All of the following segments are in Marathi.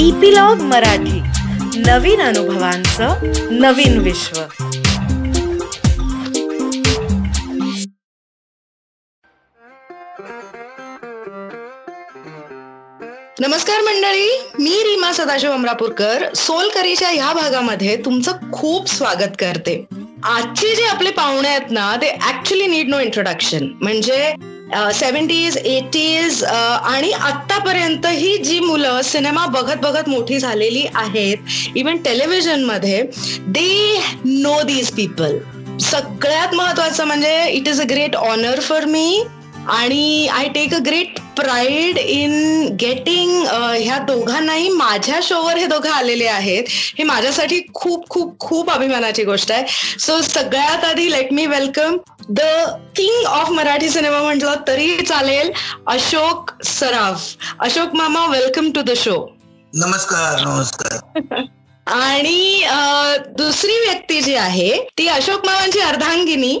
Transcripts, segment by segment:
इपिलॉग मराठी. नवीन अनुभवांचं नवीन विश्व. नमस्कार मंडळी मी रीमा सदाशिव अमरापूरकर. सोलकरीच्या ह्या भागामध्ये तुमचं खूप स्वागत करते. आजचे जे आपले पाहुणे आहेत ना ते ऍक्च्युली नीड नो इंट्रोडक्शन म्हणजे सेव्हन्टीज एटीज आणि आत्तापर्यंत ही जी मुलं सिनेमा बघत बघत मोठी झालेली आहेत इवन टेलिव्हिजनमध्ये दे नो दीज पीपल सगळ्यात महत्वाचं म्हणजे it is a great honour for me आणि I take a great pride in getting ह्या दोघांनाही माझ्या शोवर हे दोघं आलेले आहेत. हे माझ्यासाठी खूप खूप खूप अभिमानाची गोष्ट आहे. सो सगळ्यात आधी let me welcome the king of Marathi cinema म्हटलं तरी चालेल अशोक सराफ. अशोक मामा वेलकम टू द शो नमस्कार नमस्कार. आणि दुसरी व्यक्ती जी आहे ती अशोक मामांची अर्धांगिनी.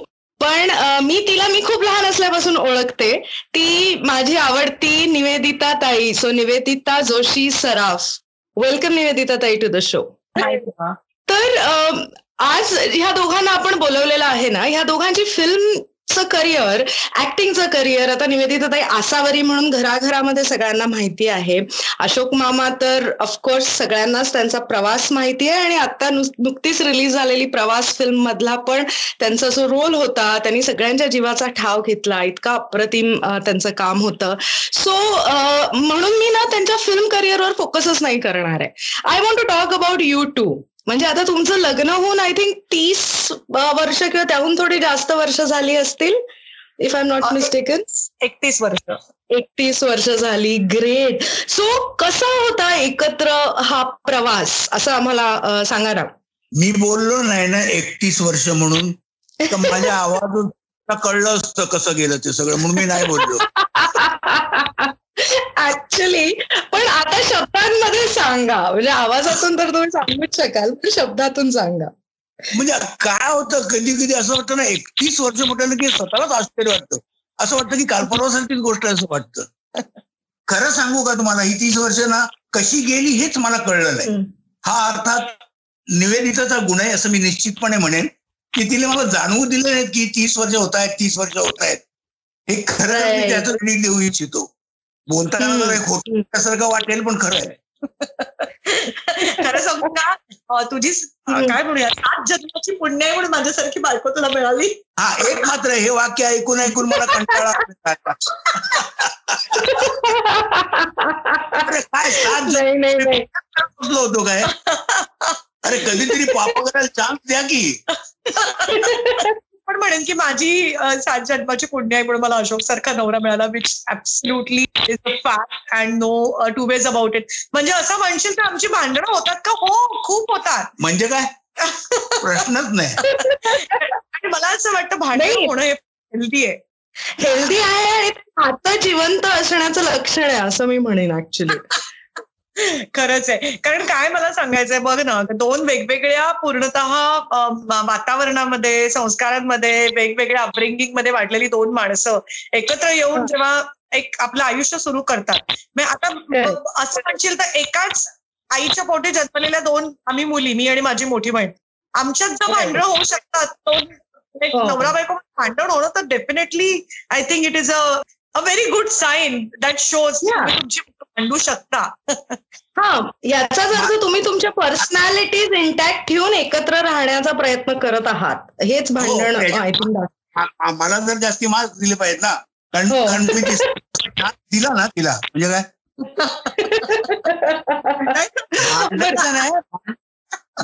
पण मी तिला मी खूप लहान असल्यापासून ओळखते. ती माझी आवडती निवेदिता ताई. सो निवेदिता जोशी सराफ. वेलकम निवेदिता ताई टू द शो तर आज ह्या दोघांना आपण बोलवलेलं आहे ना ह्या दोघांची फिल्म करिअर ऍक्टिंगचं करिअर आता निवेदिता ताई आसावरी म्हणून घराघरामध्ये सगळ्यांना माहिती आहे. अशोक मामा तर ऑफकोर्स सगळ्यांनाच त्यांचा प्रवास माहिती आहे आणि आता नुकतीच रिलीज झालेली प्रवास फिल्म मधला पण त्यांचा जो रोल होता त्यांनी सगळ्यांच्या जीवाचा ठाव घेतला इतका अप्रतिम त्यांचं काम होतं. सो म्हणून मी ना त्यांच्या फिल्म करिअरवर फोकसच नाही करणार आहे. I want to talk about you too म्हणजे आता तुमचं लग्न होऊन आय थिंक तीस वर्ष किंवा त्याहून थोडी जास्त वर्ष झाली असतील if I am not mistaken एकतीस वर्ष. एकतीस वर्ष झाली. ग्रेट सो कसा होता एकत्र हा प्रवास? असं आम्हाला सांगा ना. मी बोललो नाही ना एकतीस वर्ष म्हणून. माझ्या आवाज कळलं असतं कसं गेलं ते सगळं म्हणून मी नाही बोललो. ऍक्च्युली पण आता शब्दांमध्ये सांगा. म्हणजे आवाजातून तर तुम्ही सांगूच शकाल पण शब्दातून सांगा. म्हणजे काय होतं कधी कधी असं वाटतं ना एकतीस वर्ष म्हटलं की स्वतःलाच आश्चर्य वाटतं. असं वाटतं की कालपरवासारखीच गोष्ट असं वाटतं. खरं सांगू का तुम्हाला ही तीस वर्ष ना कशी गेली हेच मला कळलं नाही. हा अर्थात निवेदिताचा गुण आहे असं मी निश्चितपणे म्हणेन की तिने मला जाणवू दिलं की तीस वर्ष होत आहेत तीस वर्ष होत आहेत. हे खरं मी त्याचं देऊ इच्छितो. बोलताना खोटं वाटेल पण खरं आहे. खरं सांगू का? तुझी काय म्हणूया? सात जन्माची पुण्य आहे म्हणून माझ्यासारखी बायको तुला मिळाली? हा एक मात्र हे वाक्य ऐकून ऐकून मला कंटाळा अरे काय सात जन्म होतो काय? अरे कधीतरी पाप करायला चान्स द्या की. पण म्हणेन की माझी सात जन्माची पुण्य आहे म्हणून मला अशोक सारखा नवरा मिळाला which absolutely is a fact and no two ways about it म्हणजे असं म्हणशील तर आमची भांडणं होतात का? हो खूप होतात. म्हणजे काय? प्रश्नच नाही. आणि मला असं वाटतं भांडण होणं हे हेल्दी आहे. हेल्दी आहे आणि आता जिवंत असण्याचं लक्षण आहे असं मी म्हणेन ऍक्च्युली खरंच आहे. कारण काय मला सांगायचंय बघ ना दोन वेगवेगळ्या पूर्णतः वातावरणामध्ये संस्कारांमध्ये वेगवेगळ्या अपब्रिंगिंगमध्ये वाढलेली दोन माणसं एकत्र येऊन जेव्हा एक आपलं आयुष्य सुरू करतात. आता असं म्हणशील तर एकाच आईच्या पोटी जन्मलेल्या दोन आम्ही मुली मी आणि माझी मोठी बहीण. आमच्यात जर भांडणं होऊ शकतात तो नवरा बायको भांडण होणं तर definitely I think it is a very good sign that shows तुमची मांडू शकता. हा याचाच अर्थ तुम्ही तुमच्या पर्सनॅलिटीज इंटॅक्ट ठेवून एकत्र राहण्याचा प्रयत्न करत आहात. हेच भांडण मला जर जास्ती मार्क्स दिले पाहिजेत ना कारण मी दिला ना तिला म्हणजे काय? नाही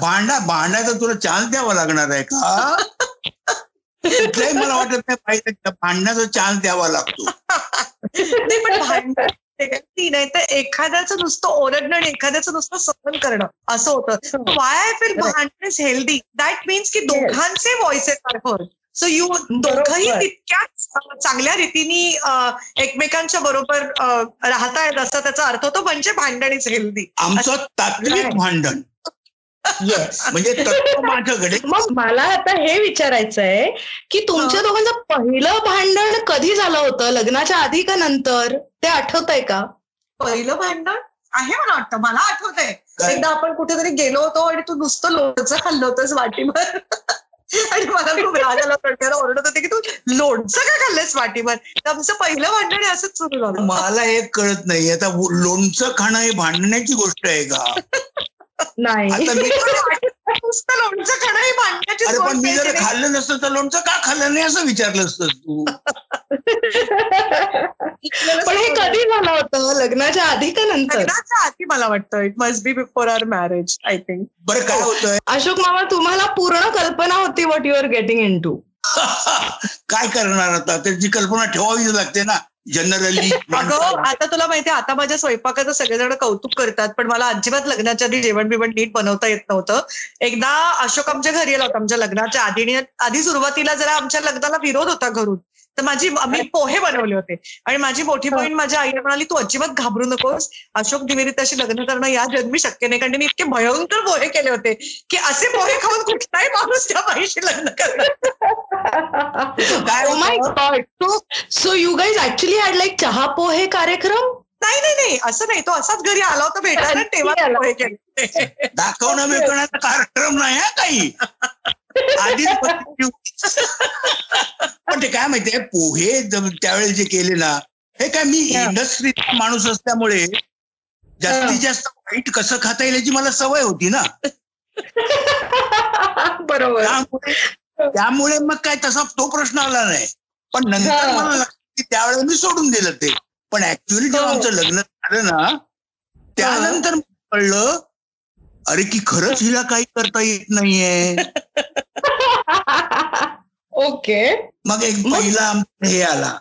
भांडा भांडायचा तुला चान्स द्यावा लागणार आहे का? कुठल्याही मला वाटत नाही पाहिजे भांडण्याचा चान्स द्यावा लागतो. पण भांडण नाही तर एखाद्याचं नुसतं ओरडणं आणि एखाद्याचं नुसतं सहन करणं असं होतं. वाय आय फील भांडण इज हेल्दी दॅट मीन्स की दोघांचे voices are heard so you दोघंही तितक्याच चांगल्या रीतीने एकमेकांच्या बरोबर राहतायत असा त्याचा अर्थ होतो. म्हणजे भांडण इज हेल्दी आमचं तात्विक भांडण. म्हणजे माझ्याकडे मग मला आता हे विचारायचं आहे की तुमच्या दोघांचं पहिलं भांडण कधी झालं होतं? लग्नाच्या आधी का नंतर? ते आठवत आहे का? पहिलं भांडण आहे मला वाटतं. मला आठवतंय. काय? एकदा आपण कुठेतरी गेलो होतो आणि तू नुसतं लोणचं खाल्लं होतंस वाटीभर. आणि मला खूप राग आला. प्रज्ञाला ओरडत होते की तू लोणचं का खाल्लंस वाटीभर? तर आमचं पहिलं भांडण हे असंच सुरू झालं. मला एक कळत नाही आता लोणचं खाणं हे भांडण्याची गोष्ट आहे का? नाही. लोणचं खाणं ही भांडण्याची अरे पण मी जर? खाल्लं नसतं तर लोणचं का खाल्लं नाही असं विचारलं असतंस तू? पण हे कधी झालं होतं? लग्नाच्या आधी का नंतर? लग्नाच्या आधी मला वाटतं. It must be before our marriage I think बरं काय होतंय? अशोक मामा तुम्हाला पूर्ण कल्पना होती what you are getting in to काय करणार आता? त्याची कल्पना ठेवावीच लागते ना. जनरली अगं आता तुला माहितीये आता माझ्या स्वयंपाकाचं सगळेजण कौतुक करतात पण मला अजिबात लग्नाच्या आधी जेवण बिवण नीट बनवता येत नव्हतं. एकदा अशोक आमच्या घरी आला होता आमच्या लग्नाच्या आधी. आधी सुरुवातीला जरा आमच्या लग्नाला विरोध होता घरून. तर माझी आम्ही पोहे बनवले होते. आणि माझी मोठी बहीण माझ्या आईला म्हणाली तू अजिबात घाबरू नकोस. अशोक निवेदिताशी लग्न करणं या जन्मी शक्य नाही. कारण त्यांनी इतके भयंकर पोहे केले होते की असे पोहे खाऊन कुठलाही माणूस त्या बाईशी लग्न करणार god so you guys actually had like चहा पोहे कार्यक्रम? नाही नाही नाही. असं नाही. तो असाच घरी आला होता भेटायला तेव्हा. दाखवणं बिकवण्याचा कार्यक्रम नाही काही. आधीच पण ते काय माहितीये पोहे त्यावेळेस जे केले ना हे काय मी. इंडस्ट्रीचा माणूस असल्यामुळे जास्तीत जास्त वाईट कसं खाता येईल याची मला सवय होती ना. बरोबर. त्यामुळे मग काय तसा तो प्रश्न आला नाही. पण नंतर. मला लक्षात की त्यावेळेला मी सोडून दिलं ते. पण ऍक्च्युली जेव्हा हो. आमचं लग्न झालं ना त्यानंतर मला कळलं अरे की खरंच हिला काही करता येत नाहीये. ओके मग एक? पहिला आमचा हे आला.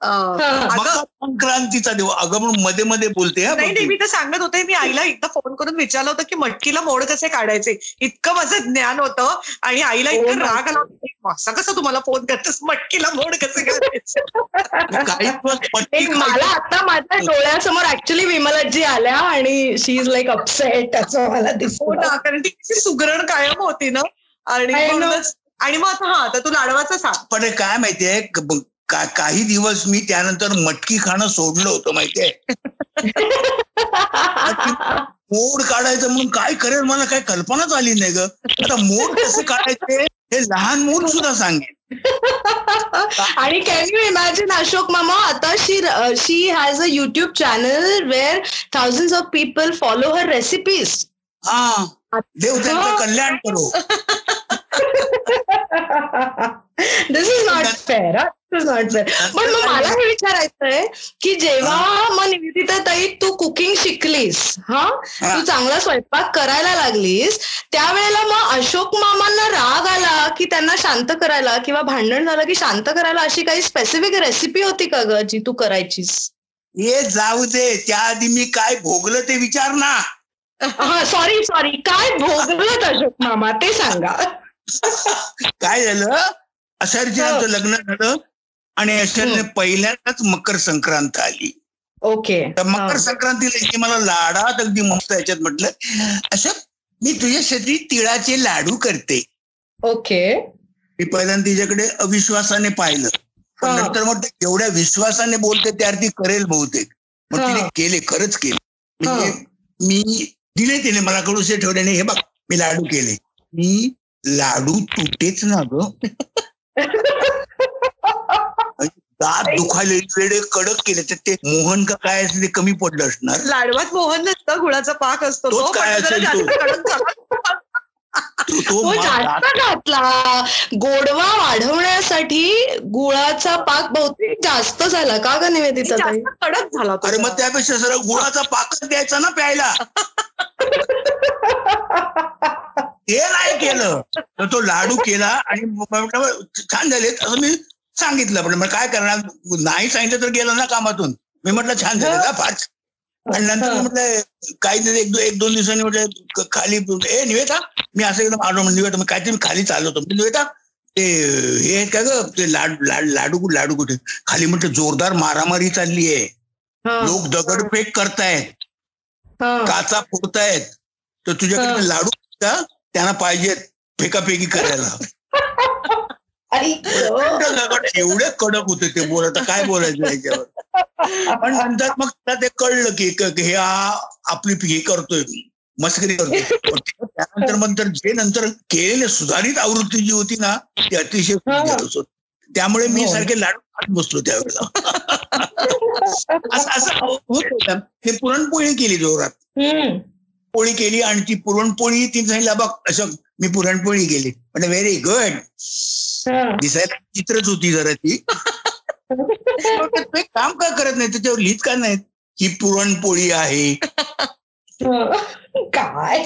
हा. संक्रांतीचा दिवस. अगं म्हणून मध्ये मध्ये बोलते हा नाही नाही तू. मी तर सांगत होते मी आईला एकदा फोन करून विचारलं होतं की मटकीला मोड कसे काढायचे? इतकं माझं ज्ञान होतं आणि आईला Oh इतकं राग आला होता, असं कसं तुम्हाला फोन करतेस? मटकीला मोड कसे काढायचे? मला आता माझ्या डोळ्यासमोर ऍक्च्युली विमलाजी आल्या आणि शी इज लाईक अपसेट असं मला हो दिसलं. ना कारण ती सुगरण कायम होती ना. आणि आणि मग आता हा तर तू लाडवाचं सांग. पण काय माहितीये काही दिवस मी त्यानंतर मटकी खाणं सोडलं होतं माहितीये? मोड काढायचं म्हणून काय करेल? मला काही कल्पनाच आली नाही ग. आता मोड कसे काढायचे हे लहान मूल सुद्धा सांगेल आणि कॅन यू इमॅजिन अशोक मामा आता she she has a YouTube channel where thousand of people follow her recipes हा. देव त्यांचं कल्याण करो. This is not fair this is not fair पण मग मला हे विचारायचंय की जेव्हा मग निवेदिता ताई तू कुकिंग शिकलीस हा. तू चांगला स्वयंपाक करायला लागलीस त्यावेळेला मग अशोक मामांना राग आला की त्यांना शांत करायला किंवा भांडण झालं की शांत करायला अशी काही स्पेसिफिक रेसिपी होती का ग जी तू करायचीस? हे जाऊ दे. त्याआधी मी काय भोगलं ते विचार ना. हा सॉरी सॉरी काय भोगलं अशोक मामा ते सांगा. काय झालं? अशर्चे हो. लग्न झालं आणि अशरने पहिल्यांदाच मकर संक्रांत आली. ओके. तर मकर संक्रांतीला इथे मला लाडात अगदी मस्त याच्यात म्हटलं. असं मी तुझ्यासाठी तिळाचे लाडू करते. ओके. मी पहिल्यांदा तिच्याकडे अविश्वासाने पाहिलं. पण हा. नंतर मग एवढ्या विश्वासाने बोलते त्यावर ती करेल बहुतेक. मग हा. तिने केले खरंच केले. म्हणजे मी दिले तिने मला कडूसे ठेवले नाही. हे बघ मी लाडू केले. मी लाडू तुटेच ना ग. दात दुखायले वेळे कडक केले तर ते मोहन का काय असेल ते कमी पडलं असणार? लाडवात मोहन नसतं गुळाचा पाक असतो तो काय असेल तो. जास्त घातला. गोडवा वाढवण्यासाठी गुळाचा पाक बहुतेक जास्त झाला का ग निवेदिता कडक झाला अरे. मग त्यापेक्षा सर गुळाचा पाकच द्यायचा ना प्यायला. ते नाही केलं. तर तो लाडू केला आणि म्हटलं छान झाले. असं मी सांगितलं. पण मग काय करणार? नाही सांगितलं तर गेलं ना कामातून. मी म्हटलं छान झाले. ना फार. आणि नंतर म्हटलं काही नाही एक दो- एक दोन दिवसांनी म्हटलं खाली ए निवेता मी असं एकदम आलो म्हणजे निवेता मग काहीतरी मी खाली चाललो होतो. म्हणजे निवेता ते हे आहेत का ग? ते लाडू लाड लाडू लाडू कुठे? खाली म्हटलं जोरदार मारामारी चालली आहे हा, लोक दगडफेक करतायत. हा. काचा फोडतायत तर तुझ्याकडे. लाडू का त्यांना पाहिजेत फेकाफेकी करायला. एवढे कडक होते ते बोल आता काय बोलायचं याच्यावर पण नंतर मग त्याला ते कळलं की हे आपली हे करतोय मस्करी करतोय त्यानंतर नंतर जे नंतर केलेले सुधारित आवृत्ती जी होती ना ती अतिशय. त्यामुळे मी हो. सारखे लाडू बसलो त्यावेळेला. असं असं होत होतं. हे पुरणपोळी केली जोरात. पोळी केली आणि ती पुरणपोळी ती सांगितलं बघ असं मी पुरणपोळी केली. म्हणजे व्हेरी गुड. दिसायला चित्रच होती जरा ती. काम का करत नाही त्याच्यावर लिहित का नाहीत? ही पुरणपोळी आहे. काय?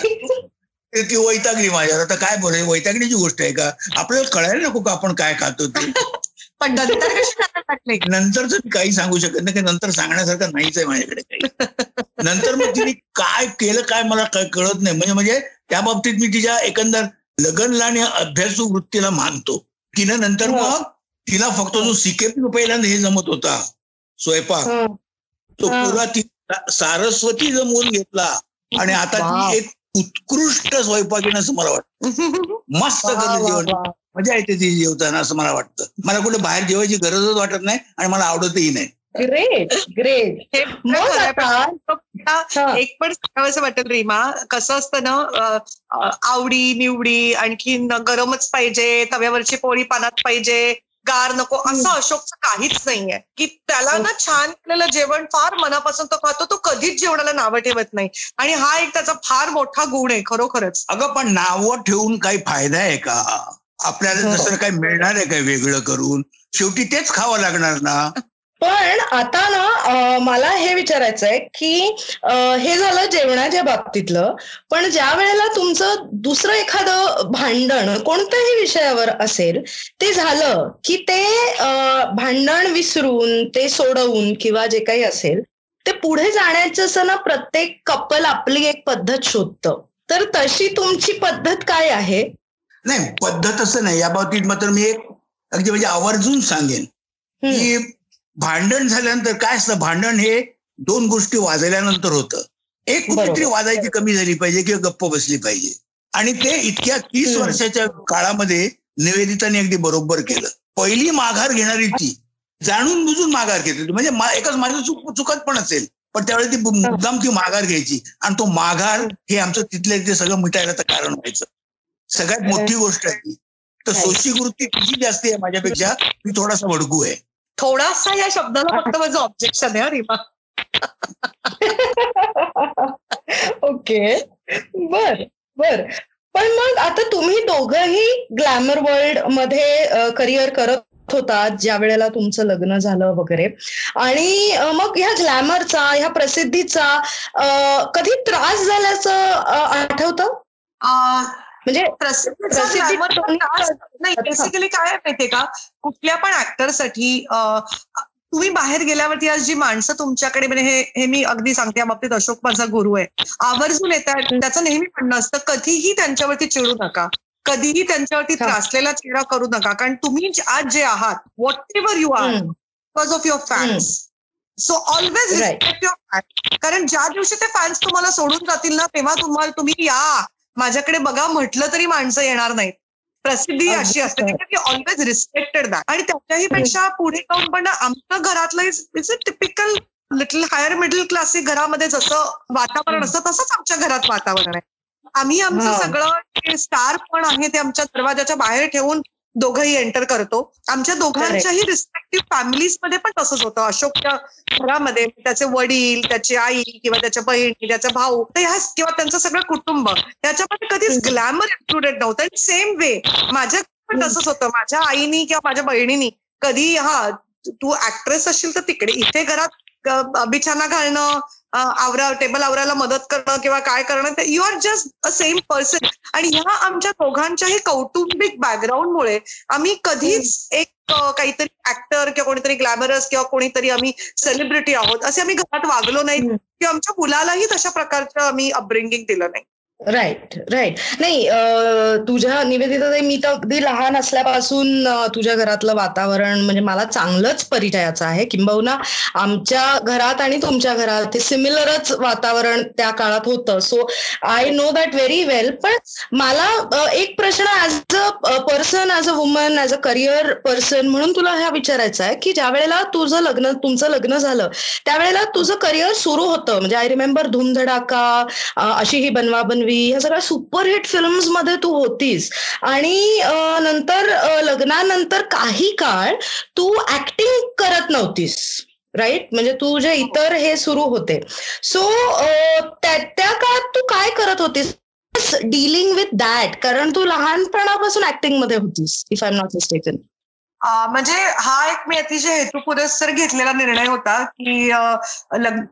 ते वैतागली माझ्यावर. आता काय बोलायचं वैतागण्याची गोष्ट आहे का? आपल्याला कळायला नको का आपण काय खातो ते? पण नंतर कशी नंतरच मी काही सांगू शकत नाही की नंतर सांगण्यासारखं नाहीच आहे माझ्याकडे काही नंतर मग तिने काय केलं काय मला कळत नाही म्हणजे म्हणजे त्या बाबतीत मी तिच्या एकंदर लगनला आणि अभ्यासू वृत्तीला मानतो तिनं नंतर. मग तिला फक्त जो सिकेपी पहिल्यांदा हे जमत होता स्वयंपाक. तो. पुरा ती सारस्वती जमवून घेतला आणि आता. ती एक उत्कृष्ट स्वयंपाकीन असं मला वाटतं मस्त करते जेवण. मजा येते ती जेवताना असं मला वाटतं. मला कुठे बाहेर जेवायची गरजच वाटत नाही आणि मला आवडतही नाही. Great great. एक पण सांगावं वाटेल रीमा. कसं असतं ना आवडी निवडी आणखीन गरमच पाहिजे तव्यावरची पोळी पानात पाहिजे गार नको असं अशोकचं काहीच नाहीये. की त्याला ना छान केलेलं जेवण फार मनापासून तो खातो तो कधीच जेवणाला नावं ठेवत नाही. आणि हा एक त्याचा फार मोठा गुण आहे खरोखरच. अगं पण नावं ठेवून काही फायदा आहे का? आपल्याला हो. दुसरं काही मिळणार आहे काय वेगळं करून? शेवटी तेच खावं लागणार ना? पण आता ना मला हे विचारायचं आहे की हे झालं जेवणाच्या बाबतीतलं पण ज्या वेळेला तुमचं दुसरं एखादं भांडण कोणत्याही विषयावर असेल ते झालं की ते भांडण विसरून ते सोडवून किंवा जे काही असेल ते पुढे जाण्याचं असं ना प्रत्येक कपल आपली एक पद्धत शोधतं. तर तशी तुमची पद्धत काय आहे? नाही पद्धत असं नाही. या बाबतीत मात्र मी एक अगदी म्हणजे आवर्जून सांगेन की भांडण झाल्यानंतर काय असतं? भांडण हे दोन गोष्टी वाजल्यानंतर होतं. एक कुठेतरी. वाजायची कमी झाली पाहिजे किंवा गप्प बसली पाहिजे. आणि ते इतक्या तीस. वर्षाच्या काळामध्ये निवेदिताने अगदी बरोबर केलं. पहिली माघार घेणारी ती जाणून बुजून माघार घेत होती म्हणजे एकच माझं चुक चुकत पण असेल पण त्यावेळी ती मुद्दाम ती माघार घ्यायची. आणि तो माघार हे आमचं तिथल्या तिथे सगळं मिटायला तर कारण व्हायचं. सगळ्यात मोठी गोष्ट आहे ती. तर Right. सोशी वृत्ती तिची जास्ती आहे माझ्यापेक्षा मी थोडासा भडकू आहे. थोडासा या शब्दाला फक्त माझं ऑब्जेक्शन आहे रीमा. ओके. बर बर. पण मग आता तुम्ही दोघंही ग्लॅमर वर्ल्डमध्ये करिअर करत होता ज्या वेळेला तुमचं लग्न झालं वगैरे. आणि मग ह्या ग्लॅमरचा ह्या प्रसिद्धीचा कधी त्रास झाल्याचं आठवतं? म्हणजे त्रास- नाही बेसिकली काय माहितीये का? कुठल्या पण ऍक्टरसाठी तुम्ही बाहेर गेल्यावरती आज जी माणसं तुमच्याकडे म्हणजे हे हे मी अगदी सांगते या बाबतीत अशोक माझा गुरु आहे. आवर्जून येतात त्याचं नेहमी म्हणणं असतं कधीही त्यांच्यावरती चिडू नका. कधीही त्यांच्यावरती. त्रासलेला चेहरा करू नका. कारण तुम्ही आज जे आहात whatever you are because of your fans so always. Respect your fans कारण ज्या दिवशी ते फॅन्स तुम्हाला सोडून जातील ना तेव्हा तुम्हाला तुम्ही या. माझ्याकडे बघा म्हटलं तरी माणसं येणार नाहीत प्रसिद्धी अशी असते. की ऑलवेज रिस्पेक्टेड दॅट आणि त्याच्याही पेक्षा पुढे जाऊन पण आमचं घरातलं is a typical little higher middle classic घरामध्ये जसं वातावरण असतं तसंच आमच्या घरात वातावरण आहे आम्ही आमचं. सगळं स्टार पण आहे ते आमच्या दरवाजाच्या बाहेर ठेवून दोघंही एंटर करतो. आमच्या दोघांच्याही रिस्पेक्टिव्ह फॅमिलीजमध्ये पण तसंच होतं. अशोकच्या घरामध्ये त्याचे वडील त्याची आई किंवा त्याच्या बहिणी त्याचा भाऊ तर ह्या किंवा त्यांचं सगळं कुटुंब त्याच्यामध्ये कधीच. ग्लॅमर इन्क्लुडेड नव्हतं. आणि सेम वे माझ्या पण. तसंच होतं. माझ्या आईनी किंवा माझ्या बहिणीनी कधी हा तू ऍक्ट्रेस असशील तर तिकडे इथे घरात बिछाना घालणं आवरा टेबल आवरायला मदत करणं किंवा काय करणं you are just a same person आणि ह्या आमच्या दोघांच्याही कौटुंबिक बॅकग्राऊंडमुळे आम्ही कधीच एक काहीतरी ऍक्टर किंवा कोणीतरी ग्लॅमरस किंवा कोणीतरी आम्ही सेलिब्रिटी आहोत असे आम्ही घरात वागलो नाही. किंवा आमच्या मुलालाही तशा प्रकारचं आम्ही अपब्रिंगिंग दिलं नाही. राईट राईट नाही तुझ्या निवेदिता मी तर अगदी लहान असल्यापासून तुझ्या घरातलं वातावरण म्हणजे मला चांगलंच परिचयाचं आहे. किंबहुना आमच्या घरात आणि तुमच्या घरात हे सिमिलरच वातावरण त्या काळात होतं. So I know that very well पण मला एक प्रश्न as person as a woman as a career person म्हणून तुला ह्या विचारायचं आहे की ज्या वेळेला तुझं लग्न तुमचं लग्न झालं त्यावेळेला तुझं करिअर सुरू होतं. म्हणजे आय रिमेंबर धूमधडाका अशी ही बनवा बनवी ह्या सगळ्या सुपरहिट फिल्म्समध्ये तू होतीस. आणि नंतर लग्नानंतर काही काळ तू ऍक्टिंग करत नव्हतीस. राईट म्हणजे तुझे इतर हे सुरू होते. सो त्या त्या काळात तू काय करत होतीस? डीलिंग विथ दॅट कारण तू लहानपणापासून ऍक्टिंगमध्ये होतीस if I am not mistaken म्हणजे हा एक मी अतिशय हेतुपुरस्सर घेतलेला निर्णय होता की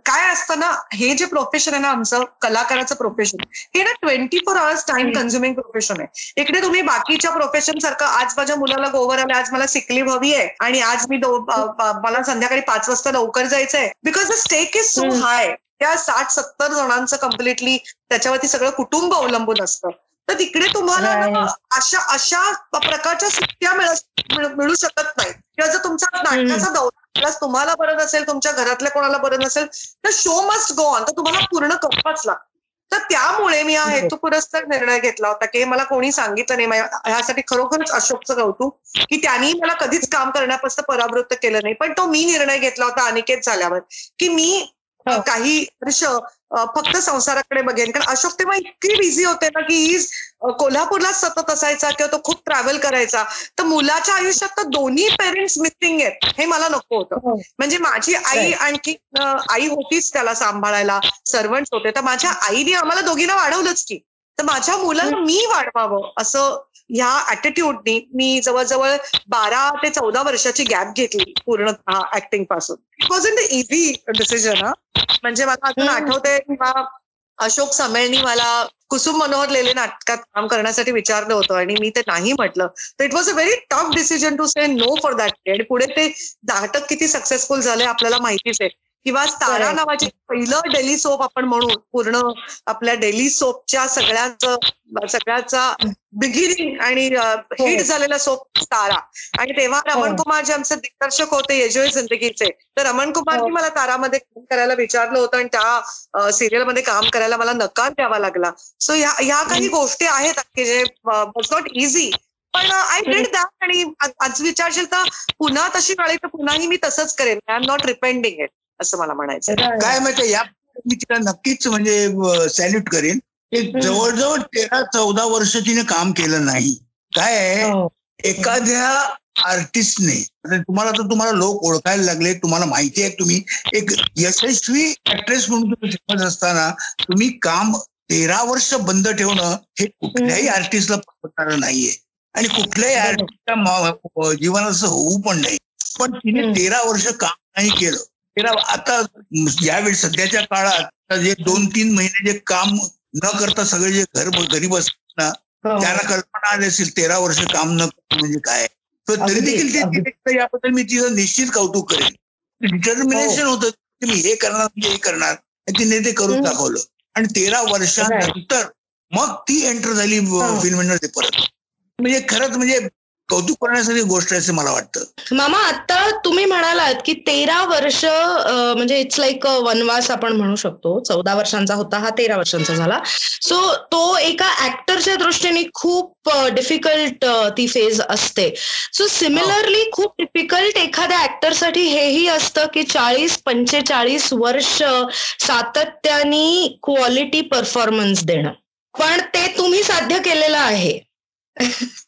काय असतं ना हे जे प्रोफेशन आहे ना आमचं कलाकाराचं प्रोफेशन हे ना twenty four hours time. Consuming profession आहे इकडे तुम्ही बाकीच्या प्रोफेशन सारखं आज माझ्या मुलाला गोवर आले आज मला सिकलीव हवी आहे आणि आज मी मला संध्याकाळी पाच वाजता लवकर जायचंय because the stake is so. High त्या साठ सत्तर जणांचं कम्प्लिटली त्याच्यावरती सगळं कुटुंब अवलंबून असतं तर तिकडे तुम्हाला. अशा अशा प्रकारच्या सुट्ट्या मिळू शकत नाही किंवा जर तुमचा नाटकाचा दौरा तुम्हाला बरं नसेल तुमच्या घरातल्या कोणाला बरं नसेल तर शो मस्ट गो ऑन तर तुम्हाला पूर्ण करावाच लागतं तर त्यामुळे मी हा. हेतू पुरस्कार निर्णय घेतला होता की हे मला कोणी सांगितलं नाही ह्यासाठी खरोखरच अशोकचं कौतुक की त्यांनी मला कधीच काम करण्यापासून परावृत्त केलं नाही पण तो मी निर्णय घेतला होता अनिकेत झाल्यावर की मी. काही वर्ष फक्त संसाराकडे बघेन. कारण अशोक तेव्हा इतकी बिझी होते ना की इज कोल्हापूरलाच सतत असायचा किंवा तो खूप ट्रॅव्हल करायचा. तर मुलाच्या आयुष्यात तर दोन्ही पेरेंट्स मिसिंग आहेत हे मला नको होतं. म्हणजे माझी आई आणखी आई होतीच त्याला सांभाळायला सर्वंट होते. तर माझ्या आईने आम्हाला दोघींना वाढवलंच की. तर माझ्या मुलाला मी वाढवावं असं ह्या ऍटिट्यूडनी मी जवळजवळ बारा ते चौदा वर्षाची गॅप घेतली पूर्णतः ऍक्टिंगपासून. It was in the easy decision म्हणजे मला अजून किंवा अशोक समेळनी मला कुसुम मनोहर लेले नाटकात काम करण्यासाठी विचारलं होतं आणि मी ते नाही म्हटलं. तर it was a very tough decision to say no for that आणि पुढे ते नाटक किती सक्सेसफुल झाले आपल्याला माहितीच आहे. किंवा तारा. नावाचे पहिलं डेली सोप आपण म्हणू पूर्ण आपल्या डेली सोपच्या सगळ्याच सगळ्याचा बिगिनिंग आणि हो. हिट झालेला सोप तारा. आणि तेव्हा रमण कुमार जे आमचे दिग्दर्शक होते यजोय जिंदगीचे तर रमण कुमारनी हो. मला तारामध्ये काम करायला विचारलं होतं आणि त्या सिरियलमध्ये काम करायला मला नकार द्यावा लागला. सो ह्या ह्या काही गोष्टी आहेत की जे वॉज नॉट इझी पण आय डिड दॅट आणि आज- विचारशील तर पुन्हा तशी वेळी तर पुन्हाही मी तसंच करेन. I am not repenting it असं मला म्हणायचं काय माहितीये या मी तिला नक्कीच म्हणजे सॅल्यूट करेन. की जवळजवळ तेरा चौदा वर्ष तिने काम केलं नाही. काय हो. एखाद्या आर्टिस्टने तुम्हाला तर तुम्हाला लोक ओळखायला लागले तुम्हाला माहिती आहे तुम्ही. एक यशस्वी ऍक्ट्रेस म्हणून तुम्ही फेमस असताना तुम्ही काम तेरा वर्ष बंद ठेवणं हे कुठल्याही आर्टिस्टला परवडणारं नाहीये. आणि कुठल्याही. आर्टिस्टच्या जीवनात असं होऊ पण नाही. पण तिने. तेरा वर्ष काम नाही केलं. आता यावेळी सध्याच्या काळात जे दोन तीन महिने जे काम न करता सगळे जे घर घरी बसतात ना हो. त्यांना कल्पना आली असेल तेरा वर्ष काम न करणं म्हणजे काय? तर देखील ते याबद्दल मी तिचं निश्चित कौतुक करेन. डिटर्मिनेशन होतं की मी हे करणार म्हणजे हे करणार तिने ते करून. दाखवलं. आणि तेरा वर्षानंतर मग ती एंटर झाली हो. फिल्म इंडस्ट्री परत. म्हणजे खरंच म्हणजे कौतुक करण्यासारखी गोष्ट आहे असं मला वाटतं. मामा आता तुम्ही म्हणालात की तेरा वर्ष म्हणजे इट्स लाईक वनवास आपण म्हणू शकतो. चौदा वर्षांचा होता हा तेरा वर्षांचा झाला. सो तो एका ऍक्टरच्या दृष्टीने खूप डिफिकल्ट ती फेज असते. सो सिमिलरली खूप डिफिकल्ट एखाद्या ऍक्टरसाठी हेही असतं की चाळीस पंचेचाळीस वर्ष सातत्याने क्वालिटी परफॉर्मन्स देणं. पण ते तुम्ही साध्य केलेलं आहे.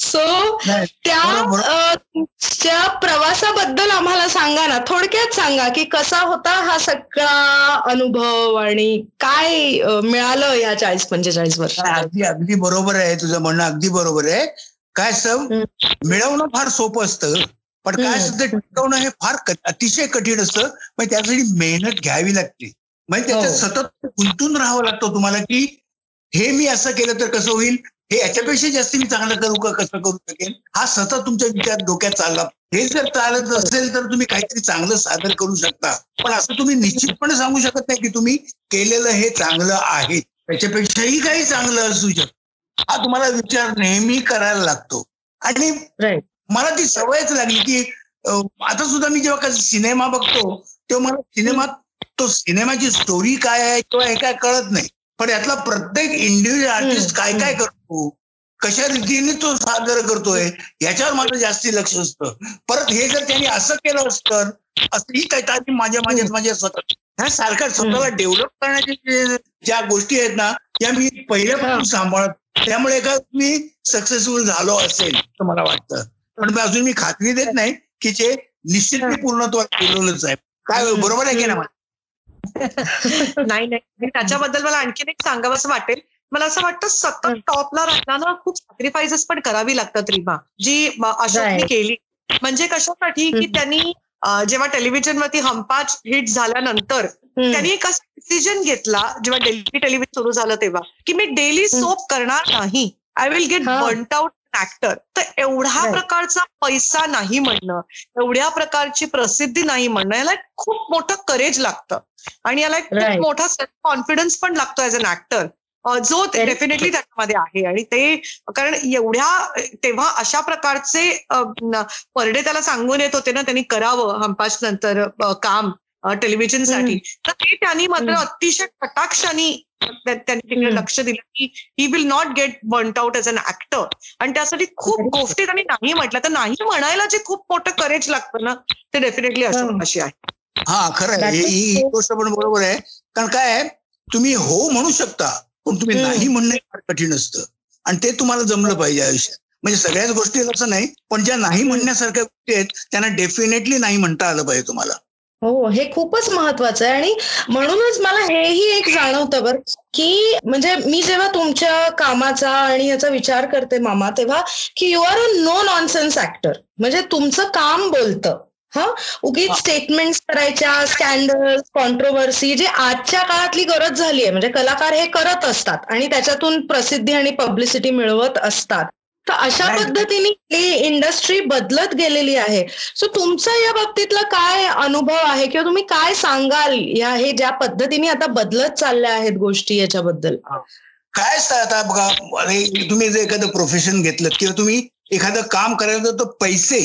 सो त्या तुमच्या प्रवासाबद्दल आम्हाला सांगा ना थोडक्यात सांगा की कसा होता हा सगळा अनुभव आणि काय मिळालं या चाळीस पंचेचाळीस वर्षात अगदी अगदी बरोबर आहे तुझं म्हणणं अगदी बरोबर आहे काय हम्म. मिळवणं फार सोपं असतं पण काय. असतं टिकवणं हे फार अतिशय कठीण असतं मग त्यासाठी मेहनत घ्यावी लागते म्हणजे त्याच्यात हो. सतत गुंतून राहावं लागतं तुम्हाला की हे मी असं केलं तर कसं होईल हे याच्यापेक्षा जास्त मी चांगलं करू का कसं करू शकेन? हा सतत तुमच्या विचार डोक्यात चालला. हे जर चालत असेल तर तुम्ही काहीतरी चांगलं सादर करू शकता. पण असं तुम्ही निश्चितपणे सांगू शकत नाही की तुम्ही केलेलं हे चांगलं आहे. त्याच्यापेक्षाही काही चांगलं असू शकतं. हा तुम्हाला विचार नेहमी करायला लागतो. आणि. मला ती सवयच लागली की आता सुद्धा मी जेव्हा सिनेमा बघतो तेव्हा मला सिनेमात तो सिनेमाची स्टोरी काय आहे किंवा हे काय कळत नाही. पण यातला प्रत्येक इंडिव्हिज्युअल आर्टिस्ट काय काय करतो? कशा रीतीने तो सादर करतोय? याच्यावर माझं जास्ती लक्ष असतं. परत हे जर त्यांनी असं केलं असतं असंही काही माझ्या माझ्या माझ्या स्वतः ह्या सारख्या स्वतःला डेव्हलप करण्याच्या जे- ज्या गोष्टी आहेत ना या मी पहिल्यापासून सांभाळत त्यामुळे का मी सक्सेसफुल झालो असेल असं मला वाटतं. पण अजून मी खात्री देत नाही की ते निश्चित मी पूर्णत्वात गेलेलंच आहे. काय बरोबर आहे की नाही? नाही नाही त्याच्याबद्दल मला आणखीन एक सांगावं असं वाटेल मला असं वाटतं सतत टॉपला राहताना खूप सॅक्रिफायसेस पण करावी लागतात रीमा जी अशोकने. केली म्हणजे कशासाठी की. त्यांनी जेव्हा टेलिव्हिजनवरती हमपाच हिट झाल्यानंतर. त्यांनी एक असा डिसिजन घेतला जेव्हा डेली टेलिव्हिजन सुरू झालं तेव्हा की मी डेली सोप करणार नाही I will get. Burnt out actor तर एवढा. प्रकारचा पैसा नाही म्हणणं एवढ्या प्रकारची प्रसिद्धी नाही म्हणणं याला एक खूप मोठं करेज लागतं. आणि याला एक खूप. मोठा सेल्फ कॉन्फिडन्स पण लागतो ऍज अन ऍक्टर जो डेफिनेटली त्याच्यामध्ये आहे. आणि ते कारण एवढ्या तेव्हा अशा प्रकारचे परडे त्याला सांगून येत होते ना त्यांनी करावं हमपास नंतर काम. टेलिव्हिजनसाठी. तर ते त्यांनी मात्र. अतिशय कटाक्षाने त्या- त्यांनी तिकडे. लक्ष दिलं की he will not get burnt out as an actor आणि त्यासाठी खूप गोष्टी त्यांनी नाही म्हटलं तर नाही म्हणायला जे खूप मोठं करेज लागतं ना ते डेफिनेटली. अशोक अशी आहे. हा खरं आहे. ही ही गोष्ट पण बरोबर आहे. कारण काय आहे? तुम्ही हो म्हणू शकता पण तुम्ही. नाही म्हणणं फार कठीण असतं. आणि ते तुम्हाला जमलं पाहिजे आयुष्यात. म्हणजे सगळ्याच गोष्टी असं नाही पण ज्या नाही म्हणण्यासारख्या गोष्टी आहेत त्यांना डेफिनेटली नाही म्हणता आलं पाहिजे तुम्हाला. हो हे खूपच महत्वाचं आहे. आणि म्हणूनच मला हेही एक जाणवतं बरं की म्हणजे मी जेव्हा तुमच्या कामाचा आणि याचा विचार करते मामा तेव्हा की you are a no nonsense actor म्हणजे तुमचं काम बोलतं. हा? उगीच. स्टेटमेंट करायच्या स्कॅन्डल कॉन्ट्रोवर्सी जे आजच्या काळातली गरज झाली आहे म्हणजे कलाकार हे करत असतात आणि त्याच्यातून प्रसिद्धी आणि पब्लिसिटी मिळवत असतात. तर अशा. पद्धतीने ही इंडस्ट्री बदलत गेलेली आहे सो तुमचा या बाबतीतला काय अनुभव आहे किंवा तुम्ही काय सांगाल या हे ज्या पद्धतीने आता बदलत चालल्या आहेत गोष्टी याच्याबद्दल काय असतं आता बघा अरे तुम्ही जर एखादं प्रोफेशन घेतलं किंवा तुम्ही एखादं काम करायचं तर पैसे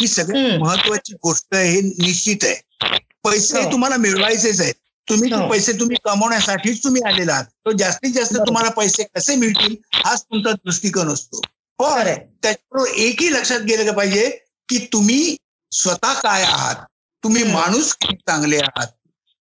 ही सगळ्यात. महत्वाची गोष्ट हे निश्चित आहे पैसे हो. तुम्हाला मिळवायचेच आहेत तुम्ही ते हो. पैसे तुम्ही कमवण्यासाठीच तुम्ही आलेला आहात तो जास्तीत जास्त. तुम्हाला पैसे कसे मिळतील हाच तुमचा दृष्टिकोन असतो पण खरंय. त्याच्याबरोबर एकही लक्षात गेलं पाहिजे की तुम्ही स्वतः काय आहात तुम्ही. माणूस किती चांगले आहात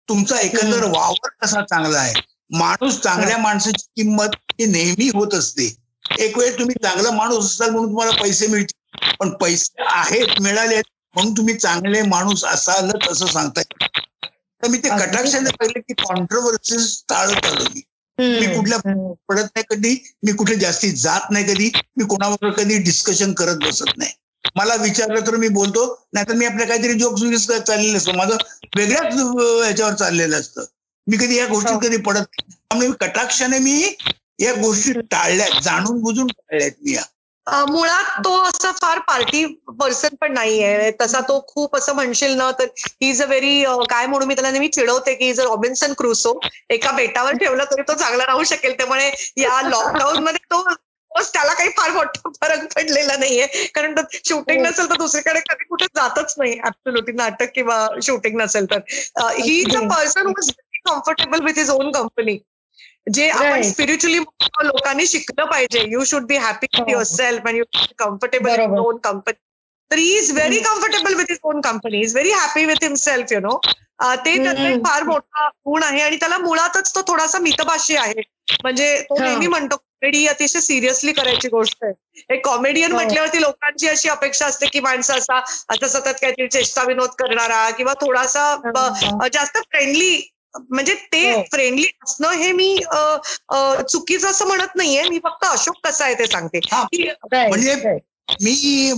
तुमचा एकंदर. वावर कसा चांगला आहे माणूस चांगल्या माणसाची किंमत ही नेहमी होत असते एक वेळ तुम्ही चांगला माणूस असाल म्हणून तुम्हाला पैसे मिळतील पण पैसे आहेत मिळाले म्हणून तुम्ही चांगले माणूस असालच असं सांगता येईल तर मी ते. कटाक्षाने पाहिलं की कॉन्ट्रोवर्सीज टाळत आलो मी मी. कुठल्या. पडत नाही कधी मी कुठे जास्ती जात नाही कधी मी कोणाबरोबर कधी डिस्कशन करत बसत नाही मला विचारलं तर मी बोलतो नाहीतर मी आपल्या काहीतरी जोक्स विक्स चाललेलं असतं माझं वेगळ्याच याच्यावर चाललेलं असतं मी कधी या गोष्टीत हो. कधी पडत नाही त्यामुळे कटाक्षाने मी या गोष्टी टाळल्यात जाणून बुजून टाळल्यात मी या मुळात तो असं फार पार्टी पर्सन पण नाहीये. तसा तो खूप असं म्हणशील ना तर ही इज अ व्हेरी काय म्हणू मी त्याला नेहमी चिडवते की इज अ रॉबिन्सन क्रुसो एका बेटावर ठेवलं तरी तो चांगला राहू शकेल. त्यामुळे या लॉकडाऊन मध्ये तो बस त्याला काही फार मोठा फरक पडलेला नाहीये. कारण शूटिंग नसेल तर दुसरीकडे कधी कुठे जातच नाही. ऍब्सोल्युटली नाटक किंवा शूटिंग नसेल तर. He is a person was comfortable with his own company जे आपण. स्पिरिच्युअली लोकांनी शिकलं पाहिजे you should be happy with हो. Your self and you comfortable. Own company तर he is very comfortable with his own company is very happy with himself you know ते त्याचा एक. फार मोठा गुण आहे आणि त्याला मुळातच तो थोडासा मितभाषी आहे म्हणजे तो हा. नेहमी म्हणतो कॉमेडी अतिशय सिरियसली करायची गोष्ट आहे एक कॉमेडियन हो. म्हटल्यावरती लोकांची अशी अपेक्षा असते की माणसं असा आता सतत काहीतरी चेष्टा विनोद करणारा किंवा थोडासा जास्त फ्रेंडली म्हणजे ते हो. फ्रेंडली असणं हे मी अ, अ, चुकीचं असं म्हणत नाहीये मी फक्त अशोक कसा आहे ते सांगते हा. म्हणजे. मी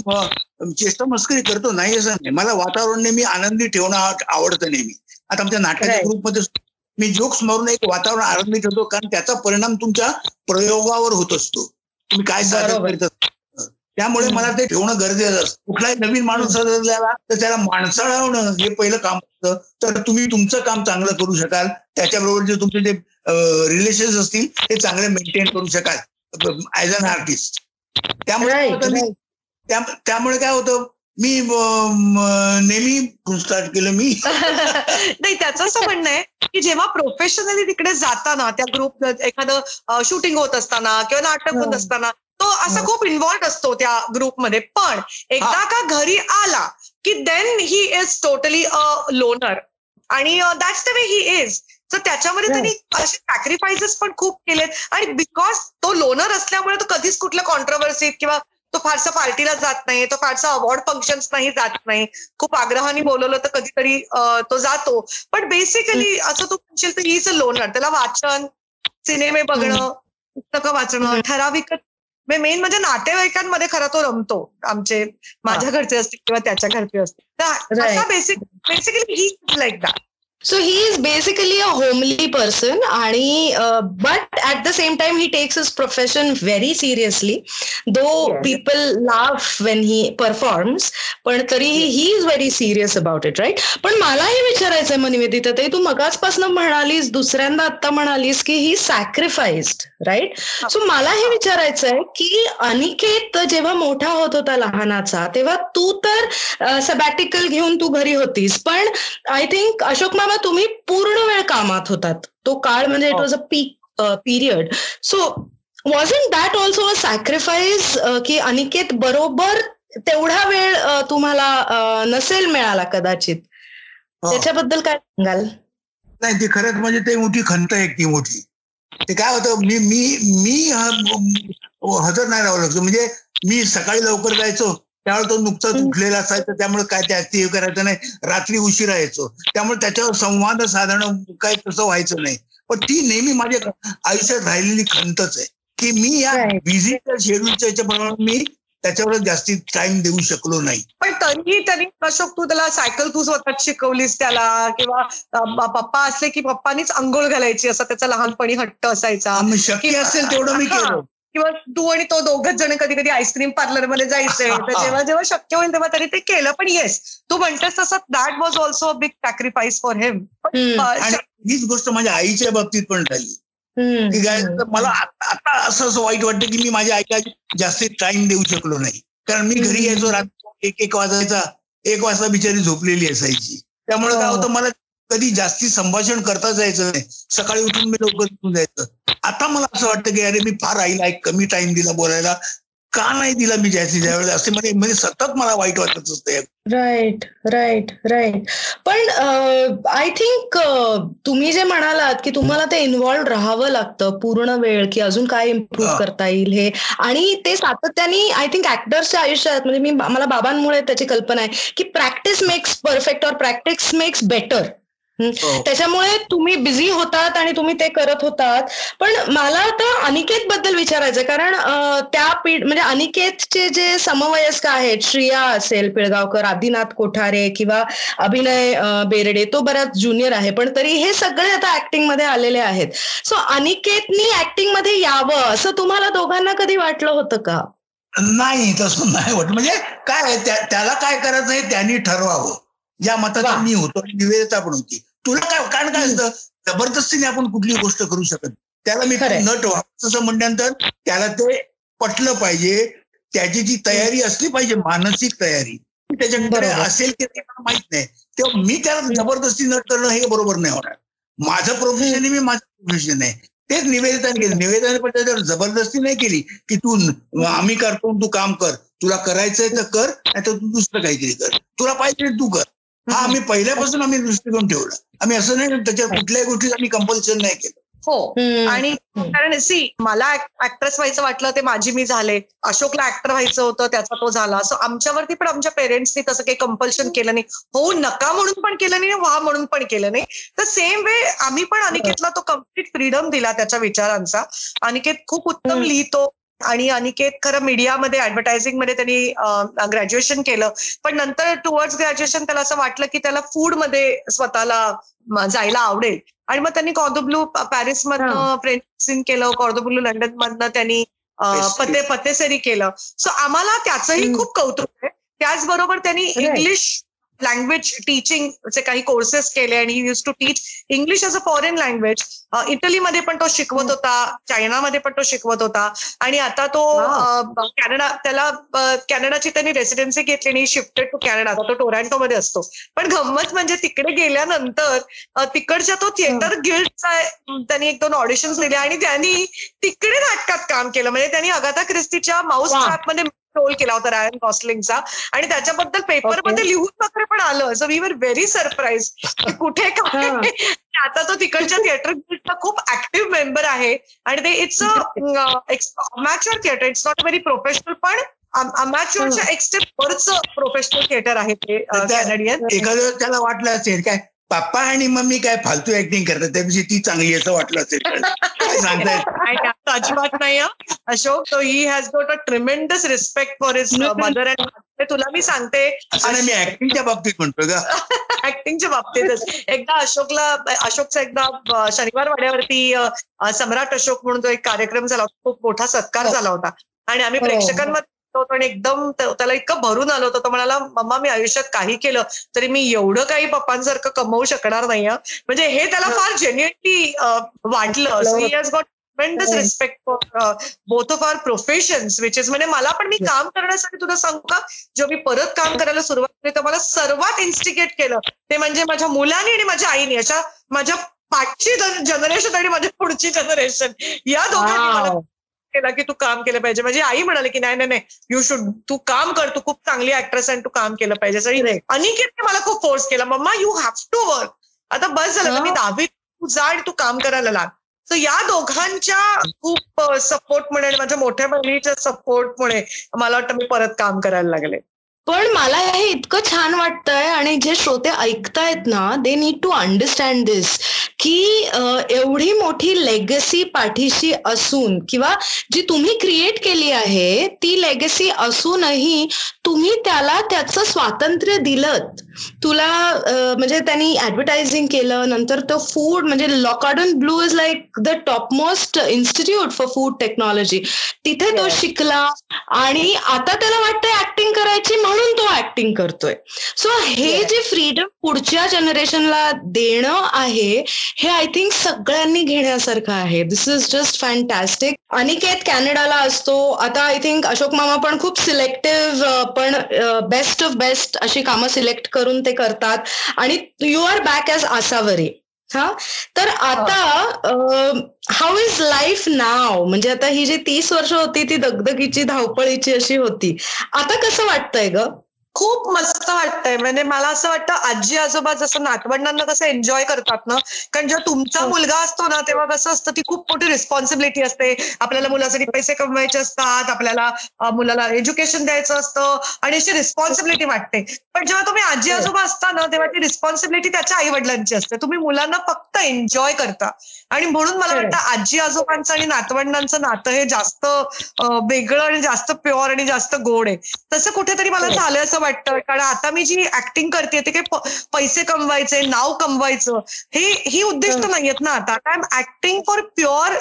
चेष्टा मस्करी करतो नाही असं नाही मला वातावरण नेहमी आनंदी ठेवणं आव- आवडतं नेहमी आता आमच्या नाटकाच्या. ग्रुपमध्ये मी जोक्स मारून एक वातावरण आनंदी ठेवतो कारण त्याचा परिणाम तुमच्या प्रयोगावर होत असतो तुम्ही काय सादर. करीत असता. त्यामुळे. मला ते ठेवणं गरजेचं असतं. कुठलाही नवीन माणूस सदरल्याला तर त्याला माणसाळवणं हे पहिलं काम असतं. तर तुम्ही तुमचं काम चांगलं करू शकाल. त्याच्याबरोबर जे तुमचे जे रिलेशन असतील ते चांगले मेंटेन करू शकाल. ऍज अन आर्टिस्ट त्यामुळे त्यामुळे काय होतं म- नेहमी स्टार्ट केलं मी. नाही त्याचं असं म्हणणं आहे की जेव्हा प्रोफेशनली तिकडे जाताना त्या ग्रुप एखादं शूटिंग होत असताना किंवा नाटक होत हो. असताना तो असा खूप इन्व्हॉल्ड असतो त्या ग्रुपमध्ये पण एकदा का घरी आला की then he is totally a loner आणि that's the way he is तर त्याच्यामध्ये त्यांनी असे सॅक्रिफायसेस पण खूप केलेत. आणि बिकॉज तो लोनर असल्यामुळे तो कधीच कुठल्या कॉन्ट्रोवर्सीत किंवा तो फारसा पार्टीला जात नाही तो फारसा अवॉर्ड फंक्शन्स नाही जात नाही. खूप आग्रहाने बोलवलं तर कधीतरी तो जातो. पण बेसिकली असं तू म्हणशील तर हीच अ लोनर त्याला वाचन सिनेमे बघणं पुस्तकं वाचणं ठराविक मेन म्हणजे नातेवाईकांमध्ये खरा तो रमतो. आमचे माझ्या घरचे असतील किंवा त्याच्या घरचे असतील. तर. Basic basically he like that so he is basically a homely person आणि but at the same time he takes his profession very seriously though. People laugh when he performs पण तरीही he is very serious about it right पण मला हे विचारायचंय मग निवेदिता ताई तू मगाचपासून म्हणालीस दुसऱ्यांदा आता म्हणालीस की ही सॅक्रिफाईस्ड राईट सो मला हे. विचारायचंय की अनिकेत जेव्हा मोठा होत होता लहानाचा तेव्हा तू तर सबॅटिकल घेऊन तू घरी होतीस. पण आय थिंक अशोक मामा तुम्ही पूर्ण वेळ कामात होतात. तो काळ म्हणजे it was a peak period so was in that also a sacrifice की अनिकेत बरोबर तेवढा वेळ अ, तुम्हाला अ, नसेल मिळाला कदाचित. त्याच्याबद्दल काय सांगाल? नाही ते खरंच म्हणजे ते मोठी खंत आहे ती मोठी. ते काय होतं मी मी मी हजर नाही राहू लागतो म्हणजे मी सकाळी लवकर जायचो त्यावेळेस तो नुकताच. उठलेला असायचा त्यामुळे काय ते हे करायचं नाही. रात्री उशिरा यायचो. त्यामुळे त्याच्यावर संवाद साधणं काय तसं व्हायचं नाही. पण ती नेहमी माझ्या आयुष्यात राहिलेली खंतच आहे. की मी या. बिझीच्या शेड्यूलच्या याच्याप्रमाणे मी त्याच्यावर जास्ती टाइम देऊ शकलो नाही. पण तरीही त्यांनी अशोक तू त्याला सायकल तू स्वतःच शिकवलीस त्याला. किंवा पप्पा असले की पप्पानीच आंघोळ घालायची असा त्याचा लहानपणी हट्ट असायचा. शक्य असेल तेवढं मी. केलं. किंवा तू आणि तो दोघच जण कधी कधी आईस्क्रीम पार्लरमध्ये जायचे तर जेव्हा जेव्हा शक्य होईल तेव्हा त्यांनी ते केलं. पण येस तू म्हणतेस तसं that was also a big sacrifice for him हीच गोष्ट माझ्या आईच्या बाबतीत पण झाली की काय. तर मला आता आता असं असं वाईट वाटतं की मी माझ्या आईला जास्ती टाइम देऊ शकलो नाही. कारण मी घरी यायचो रात्री एक एक वाजायचा एक वाजता बिचारी झोपलेली असायची. त्यामुळे काय हो. होतं मला कधी जास्ती संभाषण करताच यायचं नाही. सकाळी उठून मी लवकर उठून जायचं. आता मला असं वाटतं की अरे मी फार आईला एक कमी टाइम दिला बोलायला. का नाही दिला मी जास्ती ज्यावेळेला असे म्हणजे म्हणजे सतत मला वाईट वाटत असतं राईट राईट राईट पण आय थिंक तुम्ही जे म्हणालात की तुम्हाला ते इन्व्हॉल्ड राहावं लागतं पूर्ण वेळ की अजून काय इम्प्रूव्ह. करता येईल हे. आणि ते सातत्याने आय थिंक ऍक्टर्सच्या आयुष्यात म्हणजे मी मला बाबांमुळे त्याची कल्पना आहे की प्रॅक्टिस मेक्स परफेक्ट और प्रॅक्टिस मेक्स बेटर. त्याच्यामुळे तुम्ही बिझी होतात आणि तुम्ही ते करत होतात. पण मला आता अनिकेत बद्दल विचारायचं कारण त्या पिढ म्हणजे अनिकेतचे जे समवयस्क आहेत श्रिया असेल पिळगावकर आदिनाथ कोठारे किंवा अभिनय बेर्डे तो बराच ज्युनियर आहे. पण तरी हे सगळे आता ऍक्टिंगमध्ये आलेले आहेत. सो अनिकेतनी ऍक्टिंगमध्ये यावं असं तुम्हाला दोघांना कधी वाटलं होतं का? नाही तसं नाही वाटत म्हणजे काय त्याला काय करायचं त्यांनी ठरवावं. ज्या मताचा. मी होतो निवेदिता पण होती. तुला काय कारण काय असतं? जबरदस्तीने आपण कुठली गोष्ट करू शकत त्याला मी. नट असं म्हणल्यानंतर त्याला ते पटलं पाहिजे. त्याची जी तयारी असली पाहिजे मानसिक तयारी त्याच्याकडे. असेल की नाही मला माहीत नाही. तेव्हा मी त्याला जबरदस्ती नट करणं हे बरोबर नाही होणार. माझं प्रोफेशन आहे मी माझं प्रोफेशन आहे. तेच निवेदिताने केलं. निवेदिताने पण त्याच्यावर जबरदस्ती नाही केली की तू आम्ही करतो तू काम कर. तुला करायचंय तर कर नाही तर तू दुसरं काहीतरी कर. तुला पाहिजे तू कर. हा आम्ही पहिल्यापासून आम्ही दृष्टिकोन ठेवला. आम्ही असं नाही त्याच्यावर कुठल्याही गोष्टी आम्ही कंपल्शन नाही केलं. हो. आणि कारण सी मला ऍक्ट्रेस व्हायचं वाटलं ते माझी मी झाले. अशोकला ऍक्टर व्हायचं होतं त्याचा तो झाला. सो आमच्यावरती पण आमच्या पेरेंट्सनी तसं काही कंपल्शन केलं नाही. हो नका म्हणून पण केलं नाही व्हा म्हणून पण केलं नाही. तर सेम वे आम्ही पण अनिकेतला तो कंप्लीट फ्रीडम दिला त्याच्या विचारांचा. अनिकेत खूप उत्तम. लिहितो. आणि अनिकेत खरं मीडियामध्ये ऍडव्हर्टायझिंगमध्ये त्यांनी ग्रॅज्युएशन केलं पण नंतर टुवर्ड्स ग्रॅज्युएशन त्याला असं वाटलं की त्याला फूडमध्ये स्वतःला जायला आवडेल आणि मग त्यांनी कॉर्दोब्लू पॅरिस मधनं फ्रेंच केलं कॉर्दोब्लू लंडन मधनं त्यांनी. पते पतेसरी केलं सो आम्हाला त्याचंही. खूप कौतुक आहे त्याचबरोबर त्यांनी. इंग्लिश लँग्वेज टीचिंगचे काही कोर्सेस केले आणि use to teach English as a foreign language इटलीमध्ये पण तो शिकवत होता चायनामध्ये पण तो शिकवत होता. आणि आता तो कॅनडा त्याला कॅनडाची त्यांनी रेसिडेन्सी घेतली आणि शिफ्टेड टू कॅनडा आता तो टोरॅन्टोमध्ये असतो. पण गंमत म्हणजे तिकडे गेल्यानंतर तिकडच्या तो थिएटर गिल्डचा त्यांनी एक दोन ऑडिशन्स दिले आणि त्यांनी तिकडे नाटकात काम केलं. म्हणजे त्यांनी अगाथा क्रिस्टीच्या माऊस. ट्रॅपमध्ये रोल केला होता रायन गॉसलिंगचा आणि त्याच्याबद्दल पेपरमध्ये लिहून वगैरे पण आलं. So we were very surprise कुठे काय. आता तो तिकडच्या थिएटर गिल्डचा खूप ऍक्टिव्ह मेंबर आहे. आणि ते it's amateur theatre it's not very professional पण अमॅच्युअरच्या एक स्टेप वरचं प्रोफेशनल थिएटर आहे ते कॅनेडियन एखादं त्याला वाटलं असेल काय पप्पा आणि मम्मी काय फालतू ऍक्टिंग करतात त्यापेक्षा ती चांगली असं वाटलं असेल. काय असं अजिबात नाही. अशोक तो he has got a tremendous respect for his mother and तुला मी सांगते मी ऍक्टिंगच्या बाबतीत म्हणतोय का? ऍक्टिंगच्या बाबतीतच. एकदा अशोकला अशोकचा एकदा शनिवार वाड्यावरती सम्राट अशोक म्हणून तो एक कार्यक्रम झाला होता. खूप मोठा सत्कार झाला होता. आणि आम्ही हो. प्रेक्षकांमध्ये होतो आणि एकदम त्याला इतकं भरून आलं होतं. तो म्हणाला मम्मा मी आयुष्यात काही केलं तरी मी एवढं काही पप्पांसारखं कमवू शकणार नाही हं." म्हणजे हे त्याला फार जेन्युअनली वाटलं. So he has got tremendous respect for both of our professions which is म्हणजे मला पण मी काम करण्यासाठी तुला सांगू का? जेव्हा मी परत काम करायला सुरुवात केली तर मला सर्वात इन्स्टिगेट केलं ते म्हणजे माझ्या मुलांनी आणि माझ्या आईने अशा माझ्या पाठची जनरेशन आणि माझी पुढची जनरेशन या दोघांनी मला. केला की तू काम केलं पाहिजे. माझी आई म्हणाली की नाही नाही नाही यू शुड तू काम कर तू खूप चांगली ऍक्ट्रेस आणि तू काम केलं पाहिजे. अनिकेतने मला खूप फोर्स केला. Mamma you have to work आता बस झालं मी. दहावी तू जा आणि तू काम करायला लाग. तर या दोघांच्या खूप uh, सपोर्टमुळे आणि माझ्या मोठ्या बहिणीच्या सपोर्टमुळे मला वाटतं मी परत काम करायला लागले. पण मला हे इतकं छान वाटतंय आणि जे श्रोते ऐकतायत ना they need to understand this की एवढी मोठी लेगसी पाठीशी असून किंवा जी तुम्ही क्रिएट केली आहे ती लेगसी असूनही तुम्ही त्याला त्याचं स्वातंत्र्य दिलं तुला म्हणजे त्यांनी ऍडव्हर्टायझिंग केलं नंतर तो फूड म्हणजे le cordon bleu is like the top most institute for food technology तिथे तो शिकला आणि आता त्याला वाटतंय ऍक्टिंग करायची म्हणून तो ऍक्टिंग करतोय. सो हे जे फ्रीडम पुढच्या जनरेशनला देणं आहे हे आय थिंक सगळ्यांनी घेण्यासारखं आहे. This is just fantastic Aniket कॅनडाला असतो. आता आय थिंक अशोक मामा पण खूप सिलेक्टिव्ह पण बेस्ट ऑफ बेस्ट अशी कामं सिलेक्ट करून ते करतात. आणि you are back as Asavari. हा? तर आता हाऊ इज लाईफ नाव म्हणजे आता ही जी तीस वर्ष होती ती दगदगीची धावपळीची अशी होती. आता कसं वाटतंय ग? खूप मस्त वाटतंय. म्हणजे मला असं वाटतं आजी आजोबा जसं नातवंडांना कसं एन्जॉय करतात ना कारण जेव्हा तुमचा मुलगा असतो ना तेव्हा कसं असतं ती खूप मोठी रिस्पॉन्सिबिलिटी असते. आपल्याला मुलासाठी पैसे कमवायचे असतात आपल्याला मुलाला एज्युकेशन द्यायचं असतं आणि अशी रिस्पॉन्सिबिलिटी वाटते. पण जेव्हा तुम्ही आजी आजोबा असता ना तेव्हा ती रिस्पॉन्सिबिलिटी त्याच्या आई वडिलांची असते. तुम्ही मुलांना फक्त एन्जॉय करता. आणि म्हणून मला वाटतं आजी आजोबांचं आणि नातवंडांचं नातं हे जास्त वेगळं आणि जास्त प्युअर आणि जास्त गोड आहे. तसं कुठेतरी मला झालं असं वाटतं. कारण आता मी जी ऍक्टिंग करते ते काही पैसे कमवायचे नाव कमवायचं हे ही उद्दिष्ट नाहीयेत ना आता. I am acting for pure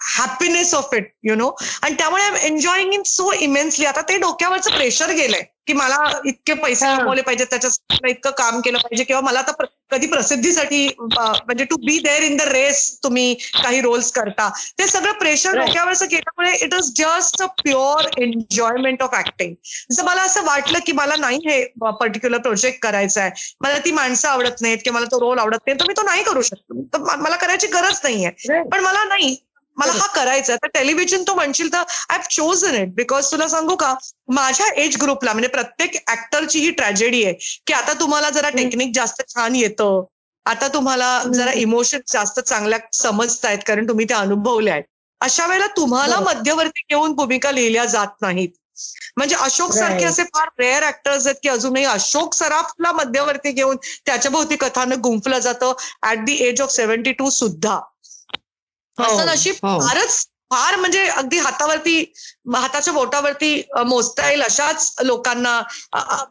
happiness of it you know आणि त्यामुळे I am enjoying in so immensely आता ते डोक्यावरचं प्रेशर गेलंय की मला इतके पैसे. कमवले पाहिजेत त्याच्यासाठी इतकं काम केलं पाहिजे किंवा मला आता कधी प्रसिद्धीसाठी म्हणजे to be there in the race तुम्ही काही रोल्स करता. ते सगळं प्रेशर. डोक्यावरचं गेल्यामुळे it is just a pure enjoyment of acting जर मला असं वाटलं की मला नाही हे पर्टिक्युलर प्रोजेक्ट करायचा आहे. मला ती माणसं आवडत नाहीत किंवा मला तो रोल आवडत नाही तर मी तो नाही करू शकतो. तर मला करायची गरज नाहीये. पण मला नाही. मला हा करायचा आहे तर टेलिव्हिजन तो म्हणशील तर I have chosen it because तुला सांगू का माझ्या एज ग्रुपला म्हणजे प्रत्येक ऍक्टरची ही ट्रॅजेडी आहे की आता तुम्हाला जरा टेक्निक जास्त छान येतं. आता तुम्हाला जरा इमोशन जास्त चांगल्या समजतायत कारण तुम्ही त्या अनुभवल्या आहेत अशा वेळेला तुम्हाला. मध्यवर्ती घेऊन भूमिका लिहिल्या जात नाहीत. म्हणजे अशोक सारखे. असे फार रेअर ऍक्टर्स आहेत की अजूनही अशोक सराफला मध्यवर्ती घेऊन त्याच्या भोवती कथानक गुंफलं जातं at the age of seventy two सुद्धा. असं नशीब हो. फारच फार म्हणजे अगदी हातावरती हाताच्या बोटावरती मोजता येईल अशाच लोकांना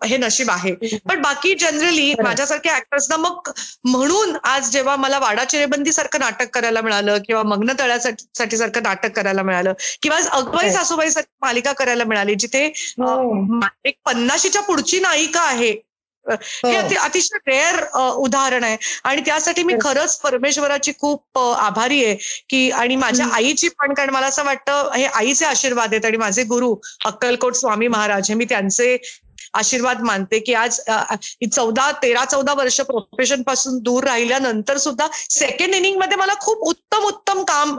हे नशीब आहे पण बाकी जनरली. माझ्यासारख्या ऍक्टर्सना मग म्हणून आज जेव्हा मला वाडा चिरेबंदी सारखं नाटक करायला मिळालं किंवा मग्न तळ्यासाठी सारखं नाटक करायला मिळालं किंवा आज अगवाई खरं. सासूबाई सारखी मालिका करायला मिळाली जिथे हो. एक पन्नाशीच्या पुढची नायिका आहे हे अति- अतिशय रेअर उदाहरण आहे. आणि त्यासाठी मी खरंच परमेश्वराची खूप आभारी आहे की आणि माझ्या. आईची पण कारण मला असं वाटतं हे आईचे आशीर्वाद आहेत आणि माझे गुरु अक्कलकोट स्वामी महाराज हे मी त्यांचे आशीर्वाद मानते की आज चौदा तेरा चौदा वर्ष प्रोफेशनपासून दूर राहिल्यानंतर सुद्धा सेकंड इनिंगमध्ये मला खूप उत्तम उत्तम काम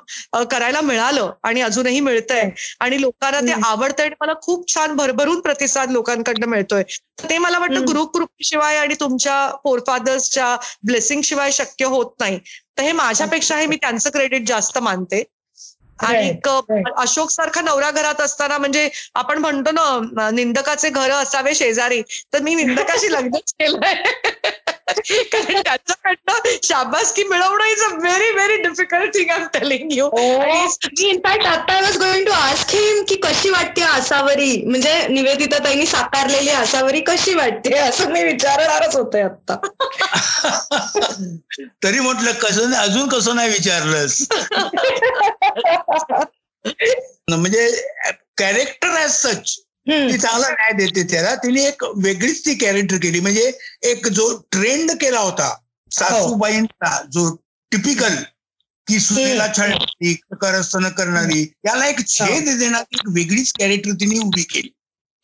करायला मिळालं आणि अजूनही मिळतंय आणि लोकांना ते. आवडतंय आणि मला खूप छान भरभरून प्रतिसाद लोकांकडनं मिळतोय ते मला वाटतं. गुरुकृपेशिवाय आणि तुमच्या फोरफादर्सच्या ब्लेसिंग शिवाय शक्य होत नाही तर हे माझ्यापेक्षा हे मी त्यांचं क्रेडिट जास्त मानते आणि. अशोक सारखा नवरा घरात असताना म्हणजे आपण म्हणतो ना निंदकाचे घर असावे शेजारी तर मी निंदकाशी लग्नच केलंय. कारण त्याच्याकडनं शाबासकी मिळवणं is a very very difficult thing I am telling you me in fact आता I was going to ask की कशी वाटते आसावरी म्हणजे निवेदिता ताईंनी साकारलेली आसावरी कशी वाटते? असं मी विचारणारच होते आता. तरी म्हटलं कसं अजून कसं नाही विचारलंस? म्हणजे कॅरेक्टर ऍज सच ती चांगला न्याय देते त्याला. तिने एक वेगळीच ती कॅरेक्टर केली. म्हणजे एक जो ट्रेंड केला होता सासूबाईंचा जो टिपिकल की सुनेला छळणारी करस्थान करणारी याला एक छेद देणारी एक वेगळीच कॅरेक्टर तिने उभी केली.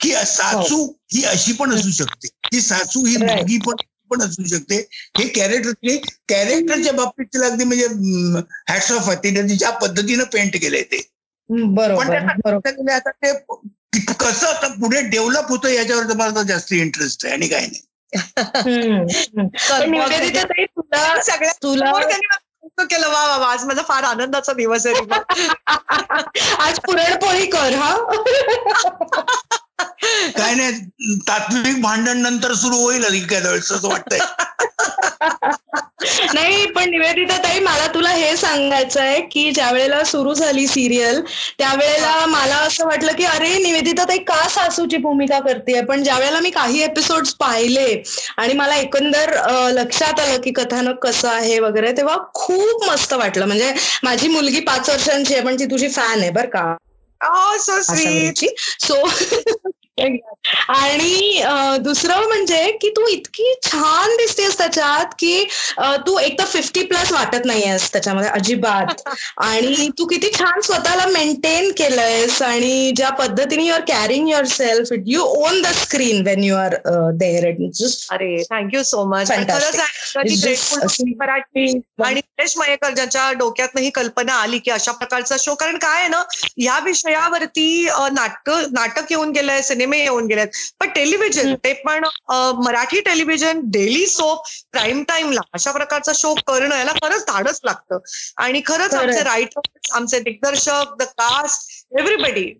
की सासू ही. अशी पण असू शकते. ही सासू ही. मुलगी पण पण असू शकते. हे कॅरेक्टर तिने कॅरेक्टरच्या बाबतीत तिला अगदी म्हणजे हॅट्स ऑफ आहे. तिने ज्या पद्धतीनं पेंट केलंय ते. पण बरोबर. त्याचा आता ते कसं आता पुढे डेव्हलप होतं याच्यावर तर मला जास्त इंटरेस्ट आहे आणि काही नाही. ताई तुला सगळ्या केलं. वा वा आज माझा फार आनंदाचा दिवस आहे. आज पुरणपोळी कर हा. काय नाही तात्विक भांडण नंतर सुरू होईल एखाद्या वेळेस असं वाटतंय. नाही पण निवेदिता ताई मला तुला हे सांगायचं आहे की ज्या वेळेला सुरू झाली सिरियल त्यावेळेला मला असं वाटलं की अरे निवेदिता ताई का सासूची भूमिका करते पण ज्या वेळेला मी काही एपिसोड पाहिले आणि मला एकंदर लक्षात आलं की कथानक कसं आहे वगैरे तेव्हा खूप मस्त वाटलं. म्हणजे माझी मुलगी पाच वर्षांची आहे पण ती तुझी फॅन आहे बरं का? Oh, so sweet. So आणि दुसरं म्हणजे की तू इतकी छान दिसतेस त्याच्यात की तू एक तर फिफ्टी प्लस वाटत नाहीयेस त्याच्यामध्ये अजिबात. आणि तू किती छान स्वतःला मेंटेन केलंयस आणि ज्या पद्धतीने your carrying yourself you on the screen when you are there it just अरे थँक्यू सो मच आणि निलेश मयेकर ज्याच्या डोक्यातनं ही कल्पना आली की अशा प्रकारचा शो कारण काय आहे ना या विषयावरती नाटक नाटक येऊन गेलंय सिनेमे येऊन गेलेत. पण टेलिव्हिजन ते पण Marathi television daily soap prime टाइमला अशा प्रकारचा शो करणं याला खरंच धाडच लागतं. आणि खरंच. आमचे रायटर्स आमचे दिग्दर्शक द कास्ट एव्हरीबडी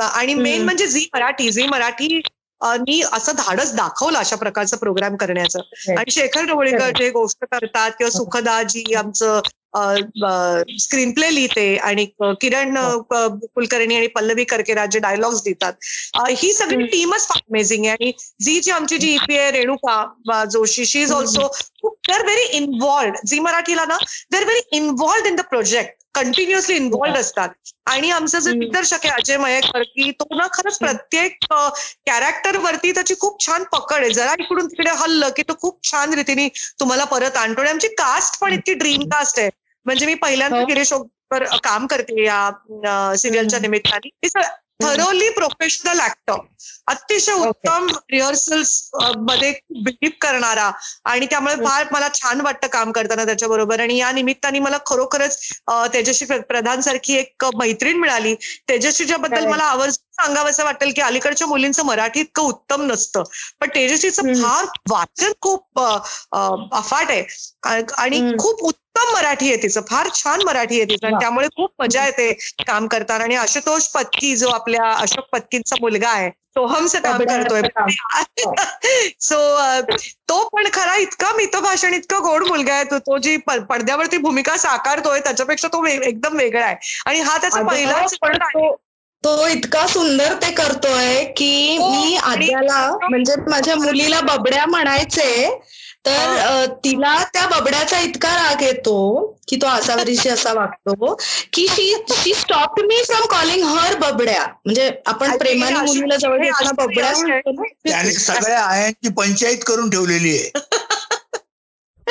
आणि मेन. म्हणजे झी मराठी झी मराठी नी असं धाडस दाखवलं अशा प्रकारचं प्रोग्राम करण्याचं. आणि शेखर ढवळीकर जे गोष्ट करतात किंवा सुखदा जी आमचं स्क्रीन प्ले लिहिते आणि किरण कुलकर्णी आणि पल्लवी करकेराज जे डायलॉग्स देतात ही सगळी. टीमच फार अमेझिंग आहे. आणि जी जी आमची जी ईपी आहे Renuka Joshi she is also they are very involved Zee मराठीला ना they are very involved in the project continuously involved असतात. आणि आमचं जे. दिग्दर्शक आहे अजय मयेकर की तो ना खरंच प्रत्येक कॅरेक्टर वरती त्याची खूप छान पकड आहे. जरा इकडून तिकडे हल्लं की तो खूप छान रीतीने तुम्हाला परत आणतो. आणि आमची कास्ट पण इतकी ड्रीम कास्ट आहे. म्हणजे मी पहिल्यांदा हो. गिरीश काम करते या सिरियलच्या. निमित्ताने. थरोली प्रोफेशनल ऍक्टर अतिशय. उत्तम रिहर्सल्समध्ये बिलीव्ह करणारा आणि त्यामुळे. फार मला छान वाटतं काम करताना त्याच्याबरोबर आणि या निमित्ताने मला खरोखरच तेजस्वी प्र- प्रधान सारखी एक मैत्रीण मिळाली तेजस्वीच्या बद्दल. मला आवर्जून सांगावंसं वाटेल की अलीकडच्या मुलींचं मराठी इतकं उत्तम नसतं पण तेजस्वीचं. फार वाचन खूप अफाट आहे आणि. खूप उत्तम मराठी आहे तिचं. फार छान मराठी आहे तिचं. आणि. त्यामुळे खूप मजा येते काम करताना. आणि आशुतोष पत्की जो आपल्या अशोक पत्कींचा मुलगा आहे सोहमचं काम करतोय. सो तो पण खरा इतका मितभाषण इतका गोड मुलगा आहे. तो तो जी पडद्यावरती भूमिका साकारतोय त्याच्यापेक्षा तो एकदम वेगळा आहे. आणि हा त्याचा पहिलाच पण तो इतका सुंदर ते करतोय की हो, मी आद्याला म्हणजे माझ्या मुलीला बबड्या म्हणायचे तर तिला त्या बबड्याचा इतका राग येतो की तो असावरीशी असा वागतो की she she stop me from calling her Babdya. म्हणजे आपण प्रेमाने हे मुलीला जवळ हे घेताना बबड्या. त्याने सगळ्या आयांची पंचायत करून ठेवलेली आहे.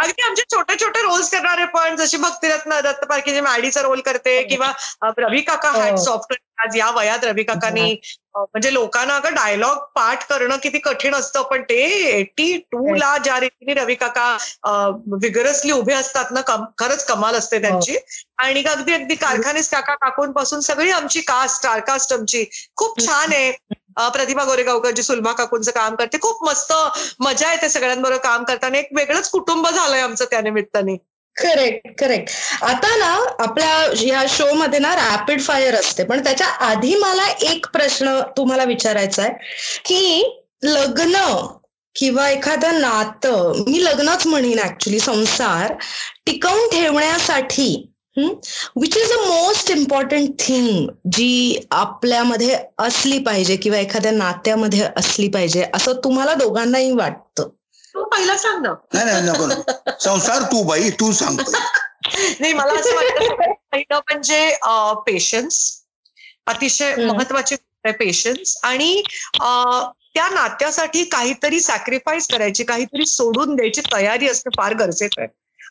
अगदी आमचे छोटे छोटे रोल्स करणारे पण जशी भक्तिरत्न दत्त पारखेची मॅडीचा रोल करते किंवा अ, रवी काका हो. हॅट सॉफ्टवेअर आज या वयात रवी काकांनी अ, म्हणजे लोकांना अगं डायलॉग पाठ करणं किती कठीण असतं पण ते एटी टू ला ज्या रीतीने रवी काका विगरसली उभे असतात ना कम- खरंच कमाल असते त्यांची. आणि अगदी अगदी कारखानीस काका काकूंपासून सगळी आमची कास्ट स्टार कास्ट आमची. खूप छान आहे. प्रतिभा गोरेगावकर जी सुलभा काकूंचं काम करते. खूप मस्त मजा येते सगळ्यांबरोबर काम करताना. एक वेगळंच कुटुंब झालंय आमचं त्या निमित्ताने. करेक्ट करेक्ट आता ना आपल्या ह्या शो मध्ये ना रॅपिड फायर असते. पण त्याच्या आधी मला एक प्रश्न तुम्हाला विचारायचा आहे की लग्न किंवा एखादं नातं मी लग्नच म्हणेन ऍक्च्युली संसार टिकवून ठेवण्यासाठी which is a most important thing जी आपल्यामध्ये असली पाहिजे किंवा एखाद्या नात्यामध्ये असली पाहिजे असं तुम्हाला दोघांनाही वाटतं? तू पहिला सांग ना. नाही नाही नको. संसार तू बाई तू सांगतो नाही मला असं वाटतं पहिलं म्हणजे पेशन्स अतिशय. महत्वाची पेशन्स आणि त्या नात्यासाठी काहीतरी सॅक्रिफाईस करायची काहीतरी सोडून द्यायची तयारी असणं फार गरजेचं आहे.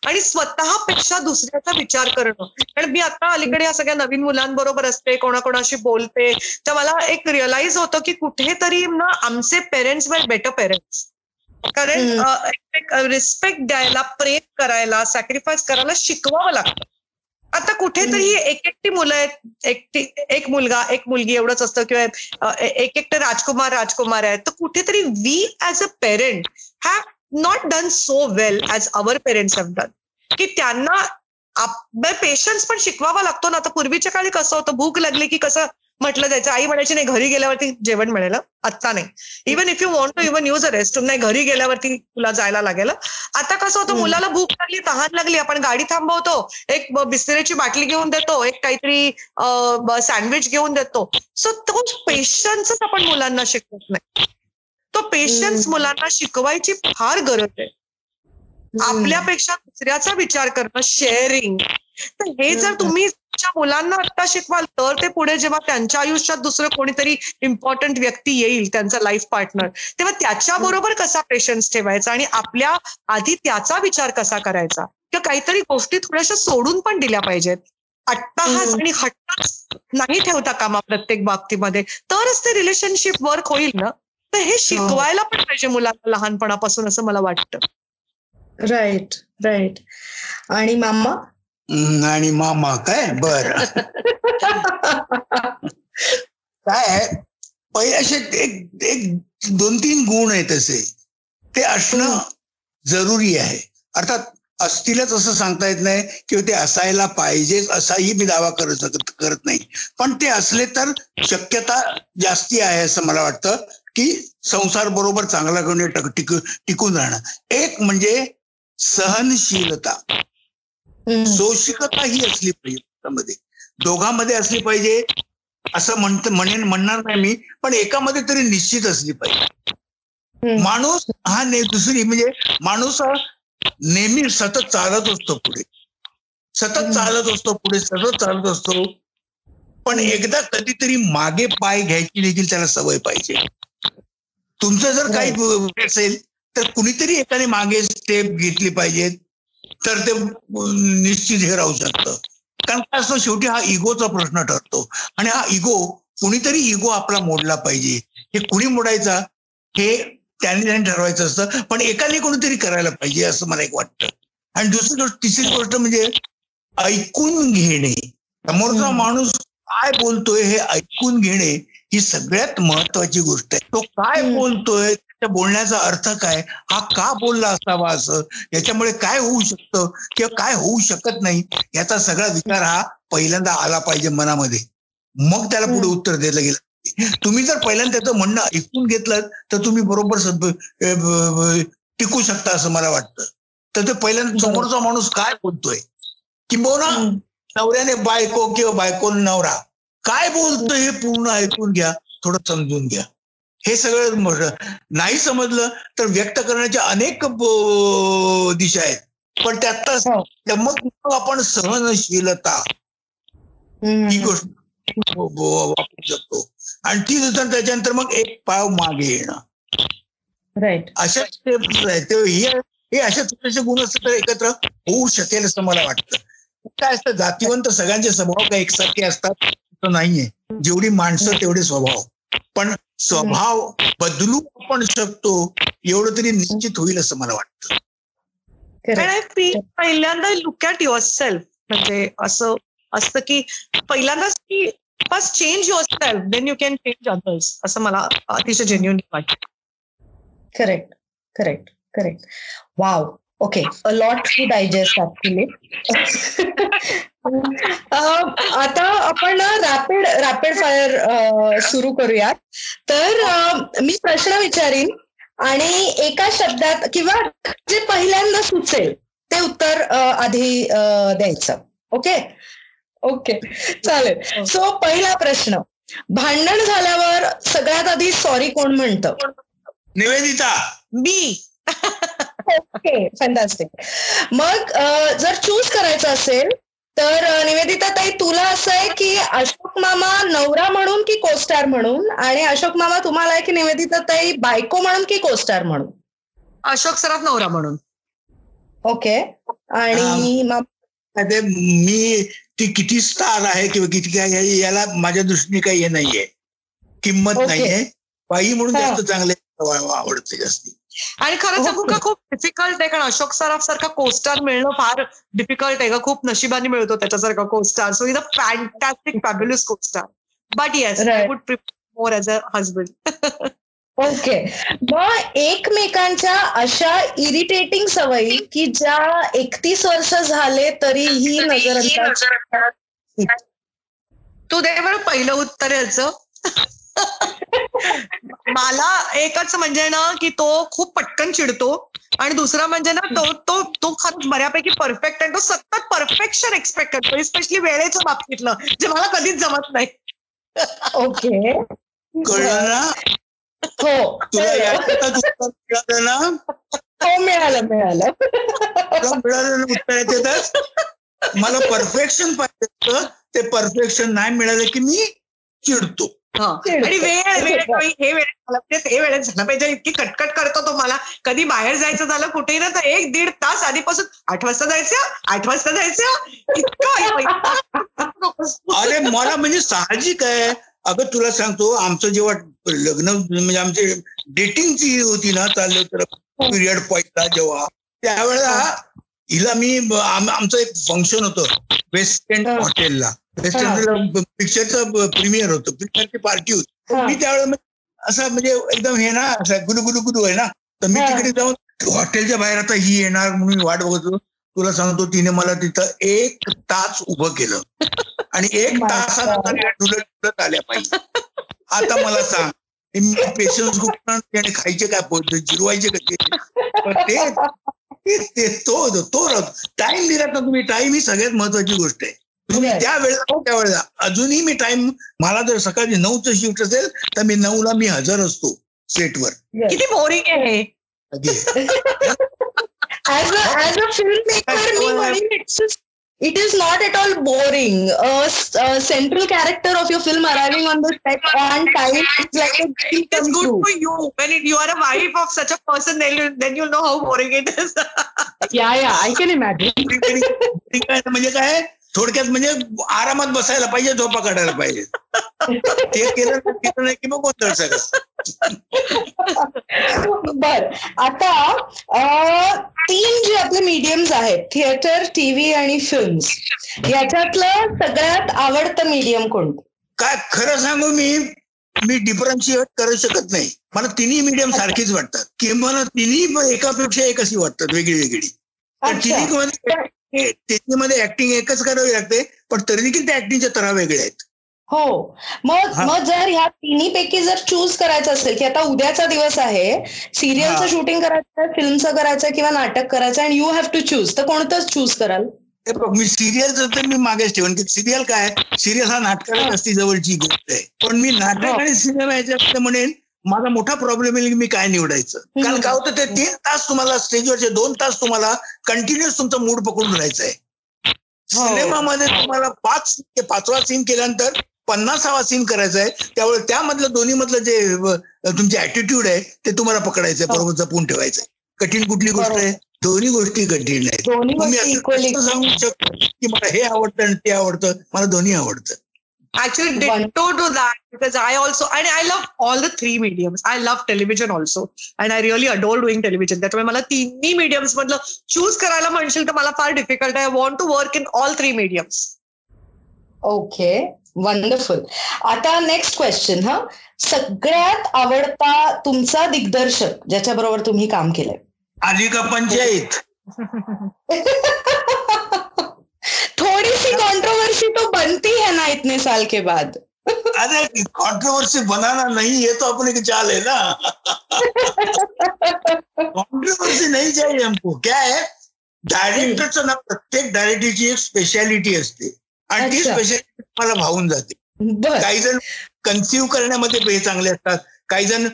आणि स्वतःपेक्षा दुसऱ्याचा विचार करणं. कारण मी आता अलीकडे या सगळ्या नवीन मुलांबरोबर असते कोणाकोणाशी बोलते तर मला एक रिअलाइज होतं की कुठेतरी ना आमचे पेरेंट्स वर बेटर पेरेंट्स कारण रिस्पेक्ट द्यायला प्रेम करायला सॅक्रिफाईस करायला शिकवावं लागतं. आता कुठेतरी एक एकटी मुलं आहेत एकटी एक मुलगा एक मुलगी एवढंच असतं किंवा एक एकटे राजकुमार राजकुमार आहेत. तर कुठेतरी we as a parent have not done so well as our parents have done की त्यांना पेशन्स पण शिकवावा लागतो ना. आता पूर्वीच्या काळी कसं होतं भूक लागली की कसं म्हटलं जायचं आई म्हणायची नाही घरी गेल्यावरती जेवण मिळेल. आत्ता नाही even if you want to even use a rest नाही घरी गेल्यावरती तुला जायला लागेल आता कसं होतं. मुलाला भूक लागली तहान लागली आपण गाडी थांबवतो एक ब- बिस्लरीची बाटली घेऊन देतो एक काहीतरी सँडविच घेऊन देतो सो तो पेशन्सच आपण मुलांना शिकवत नाही तो पेशन्स. मुलांना शिकवायची फार गरज आहे आपल्यापेक्षा दुसऱ्याचा विचार करणं शेअरिंग तर हे जर. तुम्ही मुलांना आता शिकवाल तर ते पुढे जेव्हा त्यांच्या आयुष्यात दुसरं कोणीतरी इम्पॉर्टंट व्यक्ती येईल त्यांचा लाईफ पार्टनर तेव्हा त्याच्याबरोबर कसा पेशन्स ठेवायचा आणि आपल्या आधी त्याचा विचार कसा करायचा? किंवा काहीतरी गोष्टी थोड्याशा सोडून पण दिल्या पाहिजेत. अट्टाहास. आणि हट्टाच नाही ठेवता कामा प्रत्येक बाबतीमध्ये. तरच ते रिलेशनशिप वर्क होईल ना? तर हे शिकवायला पण पाहिजे मुलांना लहानपणापासून असं मला वाटतं. राईट राईट आणि मामा? आणि मामा काय? बर. काय पहिले असे एक एक दोन तीन गुण आहेत असे. ते असणं जरुरी आहे. अर्थात असतीलच असं सांगता येत नाही किंवा ते असायला पाहिजेच असाही मी दावा करत शकत करत नाही. पण ते असले तर शक्यता जास्ती आहे असं मला वाटतं की संसार बरोबर चांगला करून टक- टिक- टिकून राहणं. एक म्हणजे सहनशीलता. सोशिकता ही असली पाहिजे त्यामध्ये. दोघांमध्ये असली पाहिजे असं म्हणत म्हणेन म्हणणार नाही मी पण एकामध्ये तरी निश्चित असली पाहिजे. माणूस हा ने दुसरी म्हणजे माणूस हा नेहमी सतत चालत असतो पुढे. सतत. चालत असतो पुढे सतत चालत असतो. पण एकदा कधीतरी मागे पाय घ्यायची देखील त्याला सवय पाहिजे. तुमचं जर काही असेल तर कुणीतरी एकाने मागे स्टेप घेतली पाहिजे तर ते निश्चित हे राहू शकतं. कारण काय असतं? शेवटी हा इगोचा प्रश्न ठरतो. आणि हा इगो कुणीतरी इगो आपला मोडला पाहिजे. हे कुणी मोडायचा? हे त्याने त्याने ठरवायचं असतं. पण एकाने कोणीतरी करायला पाहिजे असं मला एक वाटतं. आणि दुसरी गोष्ट तिसरी गोष्ट म्हणजे ऐकून घेणे. समोरचा. माणूस काय बोलतोय हे ऐकून घेणे ही सगळ्यात महत्वाची गोष्ट आहे. तो काय. बोलतोय त्या बोलण्याचा अर्थ काय हा का बोलला असावा असं याच्यामुळे काय होऊ शकतं किंवा काय होऊ शकत नाही याचा सगळा विचार हा पहिल्यांदा आला पाहिजे मनामध्ये मग त्याला पुढे. उत्तर द्यायला गेलं. तुम्ही जर पहिल्यांदा त्याचं म्हणणं ऐकून घेतलं तर तुम्ही बरोबर टिकू शकता असं मला वाटतं तर ते पहिल्यांदा. समोरचा माणूस काय बोलतोय किंबहुना. नवऱ्याने बायको किंवा बायकोने नवरा काय बोलतोय हे पूर्ण ऐकून घ्या थोडं समजून घ्या हे सगळं. नाही समजलं तर व्यक्त करण्याच्या अनेक दिशा आहेत. पण त्यातला हो. चमक आपण सहनशीलता. ही गोष्ट ब- ब- वापरू शकतो. आणि ती नंतर त्याच्यानंतर मग एक पाव मागे येणं. राईट. अशा हे हे अशा छोटेसे गुण असतात तर एकत्र होऊ शकेल असं मला वाटतं. काय असतं जातीवंत सगळ्यांचे स्वभाव काय एकसारखे असतात असं नाहीये. जेवढी माणसं तेवढे स्वभाव. पण स्वभाव बदलू आपण शकतो एवढं तरी निश्चित होईल असं मला वाटतं. पहिल्यांदा लुक ॲट युअर सेल्फ म्हणजे असं असतं की पहिल्यांदाच की first change yourself then you can change others असं मला अतिशय जेन्युन वाटतं. Correct correct correct wow okay a lot to digest actually आता आपण रॅपिड रॅपिड फायर सुरू करूयात. तर मी प्रश्न विचारीन आणि एका शब्दात किंवा जे पहिल्यांदा सुचेल ते उत्तर आधी द्यायचं. ओके? ओके. चालेल. सो पहिला प्रश्न. भांडण झाल्यावर सगळ्यात आधी सॉरी कोण म्हणतं? निवेदिता. मी. ओके. फॅन्टास्टिक मग जर चूज करायचं असेल तर निवेदिता ताई तुला असं आहे की अशोक मामा नवरा म्हणून की कोस्टार म्हणून? आणि अशोक मामा तुम्हाला आहे की निवेदिता ताई बायको म्हणून की कोस्टार म्हणून? अशोक सराफ नवरा म्हणून. ओके. आणि मा- ते मी ती किती स्टार आहे किंवा किती काय आहे, याला माझ्या दृष्टीने काही हे नाहीये. किंमत. नाहीये. बाई म्हणून हा. जास्त चांगले आवडते जास्ती. आणि खरं सांगू का खूप डिफिकल्ट आहे कारण अशोक सराफ सारखा कोस्टार मिळणं फार डिफिकल्ट आहे का खूप नशिबाने मिळतो त्याच्यासारखा costar so is a fantastic fabulous costar but yes I. Would prefer more as a husband okay मग एकमेकांच्या अशा इरिटेटिंग सवयी की ज्या एकतीस वर्ष झाले तरीही नजरअंदाज तू दे बरं पहिलं उत्तर याचं. मला एकच म्हणजे ना की तो खूप पटकन चिडतो आणि दुसरा म्हणजे ना तो तो तो खरंच बऱ्यापैकी परफेक्ट आहे तो सतत परफेक्शन एक्सपेक्ट करतो स्पेशली वेळेच्या बाबतीतलं जे मला कधीच जमत नाही ओके कळलं ना हो तुला उत्तर मिळालं ना हो मिळालं मिळालं तुला मिळालं उत्तर याच्यातच मला परफेक्शन पाहिजे. ते परफेक्शन नाही मिळालं की मी हं. चिडतो. आणि वेळ वेळ हे वेळेत झालं पाहिजे हे वेळेत झालं पाहिजे. इतकी कटकट करतो तो मला. कधी बाहेर जायचं झालं कुठेही ना तर एक दीड तास आधीपासून आठ वाजता जायचं आठ वाजता जायचं. इतकं अरे मला म्हणजे साहजिक आहे. अगं तुला सांगतो आमचं जेव्हा लग्न म्हणजे आमचे डेटिंगची होती ना चाललं तर पिरियड पहिला जेव्हा. त्यावेळेला हिला मी आम- आमचं एक फंक्शन होतं वेस्ट एंड. हॉटेलला पिक्चरचं प्रीमियर होतं. पिक्चरची पार्टी होती. मी त्यावेळेला म्हणजे असं म्हणजे एकदम हे ना असं गुलू गुलू गुलू आहे ना तर मी. तिकडे जाऊन हॉटेलच्या बाहेर आता ही येणार म्हणून मी वाट बघतो तुला सांगतो तिने मला तिथं एक तास उभं केलं. आणि एक तासानंतर डुलत आल्या पाहिजे आता मला सांग पेशन्स खूप खायचे काय पद्धत जिरवायचे कसे पण ते ते- ते टाइम दिला तुम्ही टाइम ही सगळ्यात महत्वाची गोष्ट आहे. तुम्ही. त्या वेळेला त्या वेळेला अजूनही मी टाइम मला जर सकाळी नऊचं शिफ्ट असेल तर मी नऊला मी हजर असतो सेटवर किती बोरिंग आहे हे. Uh a it is not at all boring central character of your film arriving on the set on time is for you when it, you are a wife of such a person. Then you then you'll know how boring it is. या या आय कॅन इमॅजिन म्हणजे काय थोडक्यात म्हणजे आरामात बसायला पाहिजे झोपा काढायला पाहिजे. ते केलं तर केलं नाही की मग गोंधळ सगळं बर. आता तीन जे आपले मीडियम्स आहेत थिएटर टीव्ही आणि फिल्म्स याच्यातलं सगळ्यात आवडतं मीडियम कोणतं? काय खरं सांगू मी मी डिफरन्शिएट करू शकत नाही. मला तिन्ही मीडियम सारखीच वाटतात. किंवा तिन्ही एकापेक्षा एक अशी वाटतात वेगळी वेगळी तर अच्छा. तिन्ही मध्ये तिन्हीमध्ये ऍक्टिंग एकच करावी लागते पण तरी देखील त्या ऍक्टिंगच्या तरा वेगळे आहेत हो मग. मग जर ह्या तिन्ही पैकी जर चूज करायचं असेल की आता उद्याचा दिवस आहे सिरियलचं. शूटिंग करायचं फिल्मचं करायचं किंवा नाटक करायचं आणि यू हॅव टू चूज तर कोणतं चूज कराल मी सिरियलचं तर मी मागेच ठेवून की सिरियल काय सिरियल हा नाटकाला असती जवळची गोष्ट आहे पण मी नाटक हो. आणि सिनेमा याच्यामध्ये म्हणेन माझा मोठा प्रॉब्लेम की मी काय निवडायचं? कारण काय होतं ते तीन तास तुम्हाला स्टेजवरचे दोन तास तुम्हाला कंटिन्युअस तुमचा मूड पकडून राहायचा आहे हो. सिनेमामध्ये तुम्हाला पाच ते पाचवा सीन केल्यानंतर पन्नासावा सीन करायचा आहे त्यामुळे त्यामधलं दोन्ही मधलं जे तुमचे ऍटिट्यूड आहे ते तुम्हाला पकडायचं आहे बरोबर जपून ठेवायचं आहे कठीण कुठली गोष्ट आहे? दोन्ही गोष्टी कठीण आहेत. गोष्टी असं सांगू शकतो की मला हे आवडतं आणि ते आवडतं मला दोन्ही आवडतं. Actually, One- ditto to that because I also and I love all the three mediums. I love television also, and I really adore doing television. त्याच्यामुळे मला तिन्ही mediums मधलं चूज करायला म्हणशील तर मला फार डिफिकल्ट आहे. I want to work in all three mediums okay wonderful आता नेक्स्ट क्वेश्चन हा सगळ्यात आवडता तुमचा दिग्दर्शक ज्याच्या बरोबर तुम्ही काम केलंय आली का पंचायत थोड़ी सी कंट्रोवर्सी तो बनती है ना इतने साल के बाद. अरे कंट्रोवर्सी बनाना नहीं ये तो अपने की चाल है ना. कंट्रोवर्सी नहीं चाहिए हमको. क्या है? डायरेक्टरचं ना प्रत्येक डायरेक्टरची एक स्पेशालिटी असते. आणि ती. स्पेशालिटी मला भावून जाते. काही जण कन्सिव्ह करण्यामध्ये हे चांगले असतात. काही जण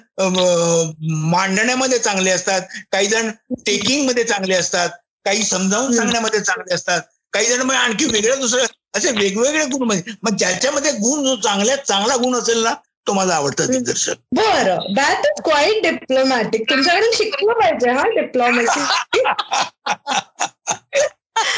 मांडण्यामध्ये चांगले असतात. काही जण टेकिंगमध्ये चांगले असतात. काही समजावून. सांगण्यामध्ये चांगले असतात. काही जण मग आणखी वेगळं दुसरं असे वेगवेगळे गुणमध्ये मग ज्याच्यामध्ये गुण जो चांगल्यात चांगला गुण असेल ना तो माझा आवडता दिग्दर्शक. बर. दॅट इज क्वाईट डिप्लोमॅटिक तुमच्याकडून शिकलं पाहिजे हा डिप्लोमॅसी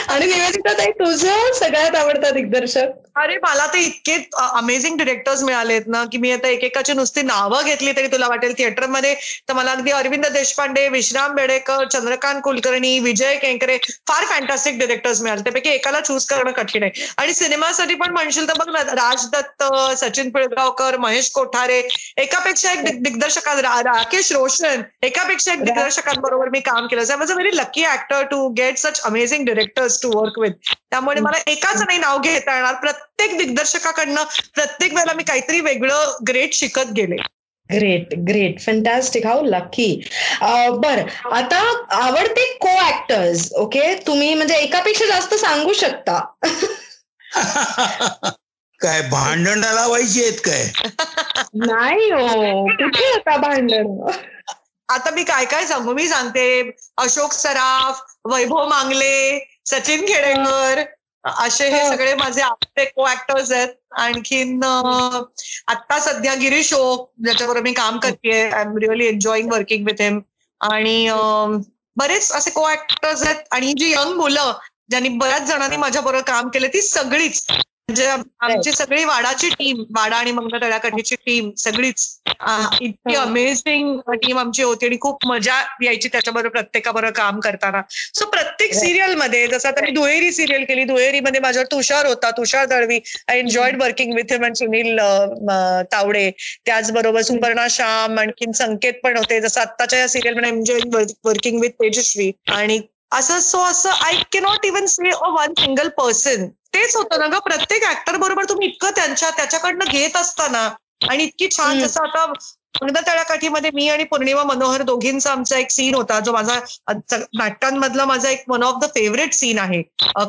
आणि निवेदिता ताई तुझं सगळ्यात आवडता दिग्दर्शक? अरे मला तर इतके अमेझिंग डिरेक्टर्स मिळालेत ना की मी आता एकेकाची नुसती नावं घेतली तरी तुला वाटेल थिएटरमध्ये तर मला अगदी अरविंद देशपांडे विश्राम बेडेकर चंद्रकांत कुलकर्णी विजय केंकरे फार फॅन्टॅस्टिक डिरेक्टर्स मिळाले. त्यापैकी एकाला चूज करणं कठीण आहे. आणि सिनेमासाठी पण म्हणशील तर बघ ना राज दत्त सचिन पिळगावकर महेश कोठारे एकापेक्षा एक दिग- दिग्दर्शकां राकेश रोशन एकापेक्षा एक दिग्दर्शकांबरोबर मी काम केलं. I was a very lucky actor to get such amazing directors to work with त्यामुळे मला एकाच नाही नाव घेता येणार प्रत्येक दिग्दर्शकाकडनं प्रत्येक वेळेला मी काहीतरी वेगळं ग्रेट शिकत गेले. Great great fantastic how lucky बर. आता आवडते को ऍक्टर्स ओके तुम्ही म्हणजे एकापेक्षा जास्त सांगू शकता. काय भांडण लावायची आहेत काय? नाही हो. कुठे आता भांडण? आता मी काय काय सांगू? मी सांगते अशोक सराफ वैभव मांगले सचिन खेडेकर असे हे हो. सगळे माझे आवडते को ऍक्टर्स आहेत. आणखीन आता सध्या गिरीश ओक ज्याच्याबरोबर मी काम करते I am really enjoying working with him आणि बरेच असे को ऍक्टर्स आहेत. आणि ही जी यंग मुलं ज्यांनी बऱ्याच जणांनी माझ्या बरोबर काम केलं ती सगळीच म्हणजे आमची सगळी वाडाची टीम वाडा आणि मंगळ तळ्याकाठीची टीम सगळीच इतकी. अमेझिंग टीम आमची होती आणि खूप मजा यायची त्याच्याबरोबर प्रत्येकाबरोबर काम करताना. सो प्रत्येक Right. सिरियलमध्ये जसं आता मी दुहेरी सिरियल केली दुहेरीमध्ये माझ्यावर तुषार होता Tushar Dalvi. I enjoyed working with him and Sunil Tawde. त्याचबरोबर सुपर्णा श्याम आणखीन संकेत पण होते. जसं आत्ताच्या या सिरियलमध्ये एन्जॉय वर्किंग विथ तेजस्वी आणि असं सो असं I cannot even say a one single person तेच होतं ना ग प्रत्येक ऍक्टर बरोबर तुम्ही इतकं त्यांच्या त्याच्याकडनं घेत असताना आणि इतकी छान. जसं आता मंगदा तळ्याकाठीमध्ये मी आणि पौर्णिमा मनोहर दोघींचा आमचा एक सीन होता जो माझा नाटकांमधला माझा एक one of the favourite scene आहे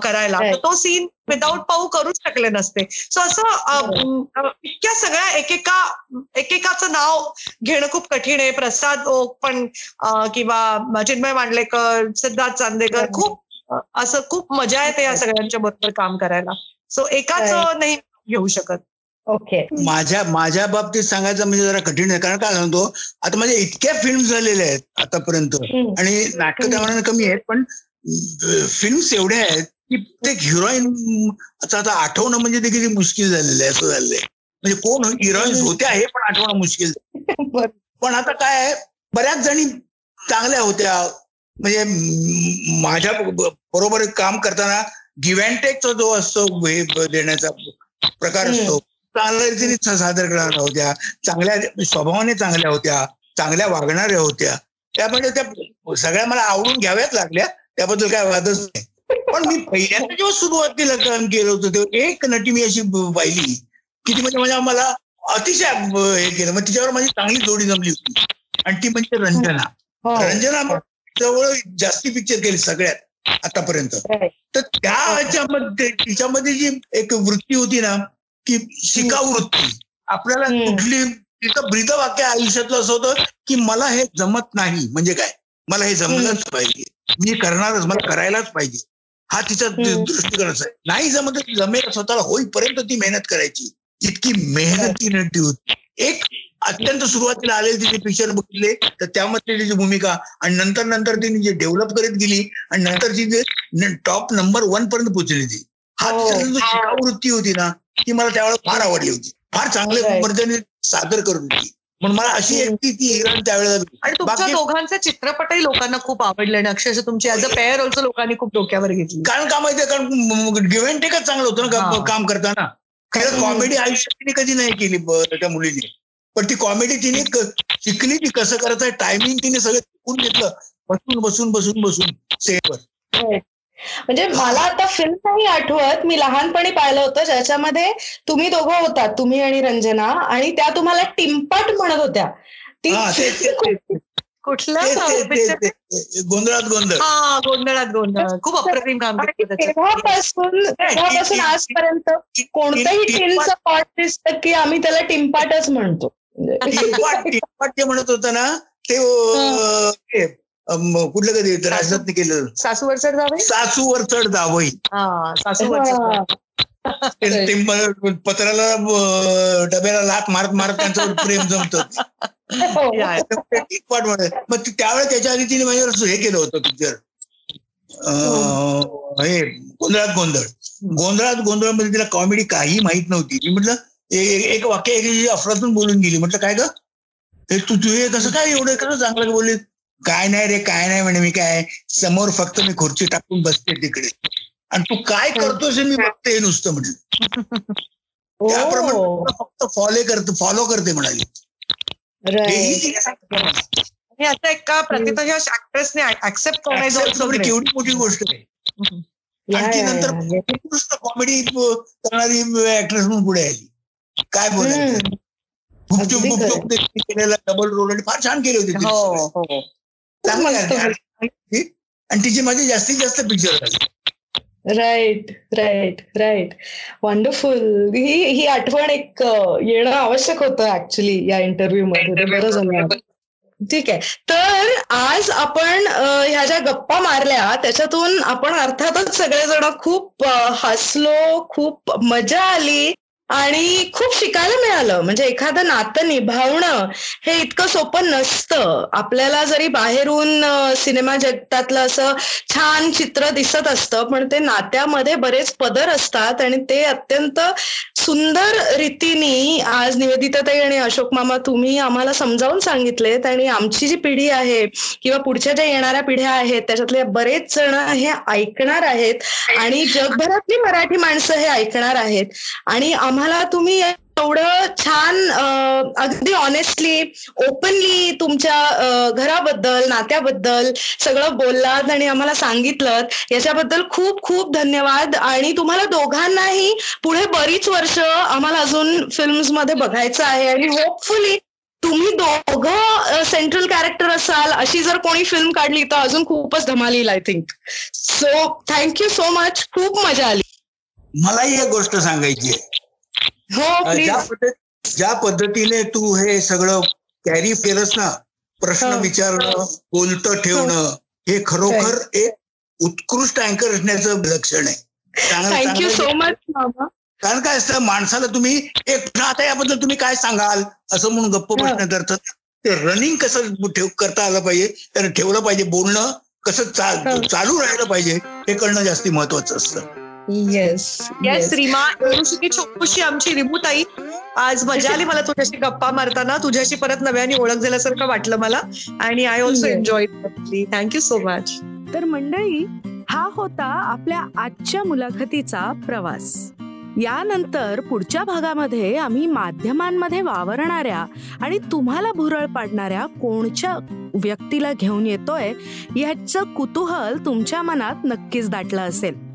करायला. तो सीन विदाऊट पाऊ करूच शकले नसते. सो असं इतक्या सगळ्या एकेका एकेकाचं नाव घेणं खूप कठीण आहे. प्रसाद ओक पण किंवा चिन्मय मांडलेकर सिद्धार्थ चांदेकर. खूप असं खूप मजा येते या सगळ्यांच्या बरोबर काम करायला. सो एकाच. नाही घेऊ शकत. ओके माझ्या माझ्या बाबतीत सांगायचं म्हणजे जरा कठीण आहे कारण काय सांगतो आता माझ्या इतक्या फिल्म झालेल्या आहेत आतापर्यंत. आणि नाटकं त्यामानाने कमी आहेत पण फिल्म्स एवढ्या आहेत की प्रत्येक हिरोईन आता आठवणं म्हणजे ते किती मुश्किल झालेलं आहे असं आहे म्हणजे कोण हिरोईन्स होत्या हे पण आठवणं मुश्किल. पण आता काय आहे, बऱ्याच जणी चांगल्या होत्या म्हणजे माझ्या बरोबर काम करताना गिव्ह अँड टेकचा जो असतो हे देण्याचा प्रकार. असतो चांगल्या सादर करणाऱ्या होत्या. चांगल्या स्वभावाने चांगल्या होत्या. चांगल्या वागणाऱ्या होत्या. त्यामुळे त्या सगळ्या मला आवडून घ्याव्याच लागल्या. त्याबद्दल काय वादच नाही. पण मी पहिल्यांदा जेव्हा सुरुवातीला काम केलं होतं तेव्हा एक नटी मी अशी पाहिली की ती म्हणजे माझ्या मला अतिशय हे केलं. मग तिच्यावर माझी चांगली जोडी जमली होती. आणि ती म्हणजे रंजना. हो. रंजना जवळ जास्ती पिक्चर केले सगळ्यात आतापर्यंत. तर त्या ह्याच्यामध्ये तिच्यामध्ये जी एक वृत्ती होती ना की शिकाऊ वृत्ती. आपल्याला. कुठली तिचं ब्रीद वाक्य आयुष्यातलं असं होतं की मला हे जमत नाही. म्हणजे काय? मला हे जमलंच पाहिजे. मी करणारच मला करायलाच पाहिजे. हा तिचा. दृष्टिकोन आहे. नाही जमत जमेल स्वतःला होईपर्यंत ती मेहनत करायची. इतकी मेहनत ती होती. एक अत्यंत सुरुवातीला आलेले तिचे पिक्चर बघितले तर त्यामध्ये तिची भूमिका आणि नंतर नंतर तिने जे डेव्हलप करत गेली आणि नंतर ती जे टॉप नंबर वन पर्यंत पोहोचली ती. हा हो. तिचा जो शिकाऊ वृत्ती होती ना ती मला त्यावेळेला फार आवडली होती. फार चांगल्या Right. पद्धतीने सादर करत होती म्हणून मला अशी. व्यक्ती ती हिरण त्यावेळेला आणि तुमच्या बाकी- दोघांचे चित्रपटही लोकांना खूप आवडले आणि अक्षरशः तुमची ऍज अ पेअर ऑल्सो लोकांनी खूप डोक्यावर घेतली. कारण का माहितीये? कारण गिव्हन टेकच चांगलं होतं ना काम करताना? खरं. कॉमेडी आयुष्यात तिने कधी नाही केली त्या मुलीने. पण ती कॉमेडी तिने शिकली ती कसं करायचं टायमिंग तिने सगळं शिकून घेतलं. बसून बसून बसून बसून. सेटवर म्हणजे मला आता फिल्म नाही आठवत. मी लहानपणी पाहिलं होतं. ज्याच्यामध्ये तुम्ही दोघं होतात तुम्ही आणि रंजना. आणि त्या तुम्हाला टिंपाट म्हणत होत्या. ती कुठला गोंधळात गोंधळ. हा गोंधळात गोंधळ. खूप अप्रतिम काम आणि केलं त्याच्यात तेव्हापासून तेव्हापासून आजपर्यंत कोणतंही टीनचं पॉट दिसतं की आम्ही त्याला टिंपाटच म्हणतो. म्हणजे टिंपाट टिंपाट जे म्हणत होतं ना ते कुठलं कधी राजनाथने केलं. सासूवर सर जावे सासूवर चढ जावई. हा सासूवर हा. पत्राला डब्याला लात मारत मारत त्यांच्यावर प्रेम जमतं. हो. मग ती- त्यावेळेस त्याच्या आधी तिने माझ्यावर हे केलं होतं पिक्चर हे गोंधळात गोंधळ. गोंधळात गोंधळमध्ये तिला कॉमेडी काही माहीत नव्हती. मी म्हटलं एक वाक्य एक अफरातून बोलून गेली. म्हटलं काय ग? तू तू हे कसं काय एवढं कसं चांगलं बोलली काय नाही रे काय नाही म्हणे मी काय समोर फक्त मी खुर्ची टाकून बसते तिकडे. आणि तू काय करतोस हे मी बघते हे नुसतं म्हटलं त्याप्रमाणे हो. फक्त फॉलो करते फॉलो करते म्हणाली. ऍक्ट्रेसने ऍक्सेप्ट great. केवढी मोठी गोष्ट आहे. या, आणि ती या, नंतर कॉमेडी करणारी ऍक्ट्रेस म्हणून पुढे आली. काय बोलायचं. गुपचूप. गुपचूप केलेला डबल रोल आणि फार छान केले होते चांगलं. आणि तिचे माझे जास्तीत जास्त पिक्चर झाले राईट राईट राईट वंडरफुल ही ही आठवण एक येणं आवश्यक होतं ऍक्च्युली या इंटरव्ह्यू मध्ये. बरं झालं. ठीक आहे. तर आज आपण ह्या ज्या गप्पा मारल्या त्याच्यातून आपण अर्थातच सगळेजण खूप हसलो खूप मजा आली. आणि खूप शिकायला मिळालं. म्हणजे एखादं नातं निभावणं हे इतकं सोपं नसतं. आपल्याला जरी बाहेरून सिनेमा जगतातलं असं छान चित्र दिसत असतं पण ते नात्यामध्ये बरेच पदर असतात आणि ते अत्यंत सुंदर रीतीने आज निवेदिताताई आणि अशोक मामा तुम्ही आम्हाला समजावून सांगितलेत आणि आमची जी पिढी आहे किंवा पुढच्या ज्या येणाऱ्या पिढ्या आहेत त्याच्यातले बरेच जण हे ऐकणार आहेत आणि जगभरातली मराठी माणसं हे ऐकणार आहेत. आणि आम्हाला तुम्ही तेवढं छान अगदी ऑनेस्टली ओपनली तुमच्या घराबद्दल नात्याबद्दल सगळं बोललात आणि आम्हाला सांगितलं याच्याबद्दल खूप खूप धन्यवाद. आणि तुम्हाला दोघांनाही पुढे बरीच वर्ष आम्हाला अजून फिल्म्समध्ये बघायचं आहे. आणि होपफुली तुम्ही दोघं सेंट्रल कॅरेक्टर असाल अशी जर कोणी फिल्म काढली तर अजून खूपच धमाल येईल I think so thank you so much खूप मजा आली. मलाही एक गोष्ट सांगायची आहे. हो ज्या प्लीज पद्धत ज्या पद्धतीने तू हे सगळं कॅरी केलंस ना प्रश्न हो. विचारणं बोलतं ठेवणं हे. खरोखर एक उत्कृष्ट अँकर असण्याचं लक्षण आहे. थँक्यू सो मच मामा. कारण काय असतं माणसाला तुम्ही एक प्रश्न आता याबद्दल तुम्ही काय सांगाल? असं म्हणून गप्प प्रश्न करतात ते रनिंग कसं ठेव करता आलं पाहिजे? त्यानं ठेवलं पाहिजे बोलणं कसं हो. चालू राहिलं पाहिजे हे कळणं जास्ती महत्वाचं असतं. येस येस रीमा छोटूशी आमची रिमूताई. आज मजा आली मला तुझ्याशी गप्पा मारताना. तुझ्याशी परत नव्याने ओळख झाल्यासारखं वाटलं मला. आणि I also Yes. Enjoy thank you so much तर मंडळी हा होता आपल्या आजच्या मुलाखतीचा प्रवास. यानंतर पुढच्या भागामध्ये आम्ही माध्यमांमध्ये वावरणाऱ्या आणि तुम्हाला भुरळ पाडणाऱ्या कोणच्या व्यक्तीला घेऊन येतोय याचं कुतूहल तुमच्या मनात नक्कीच दाटलं असेल.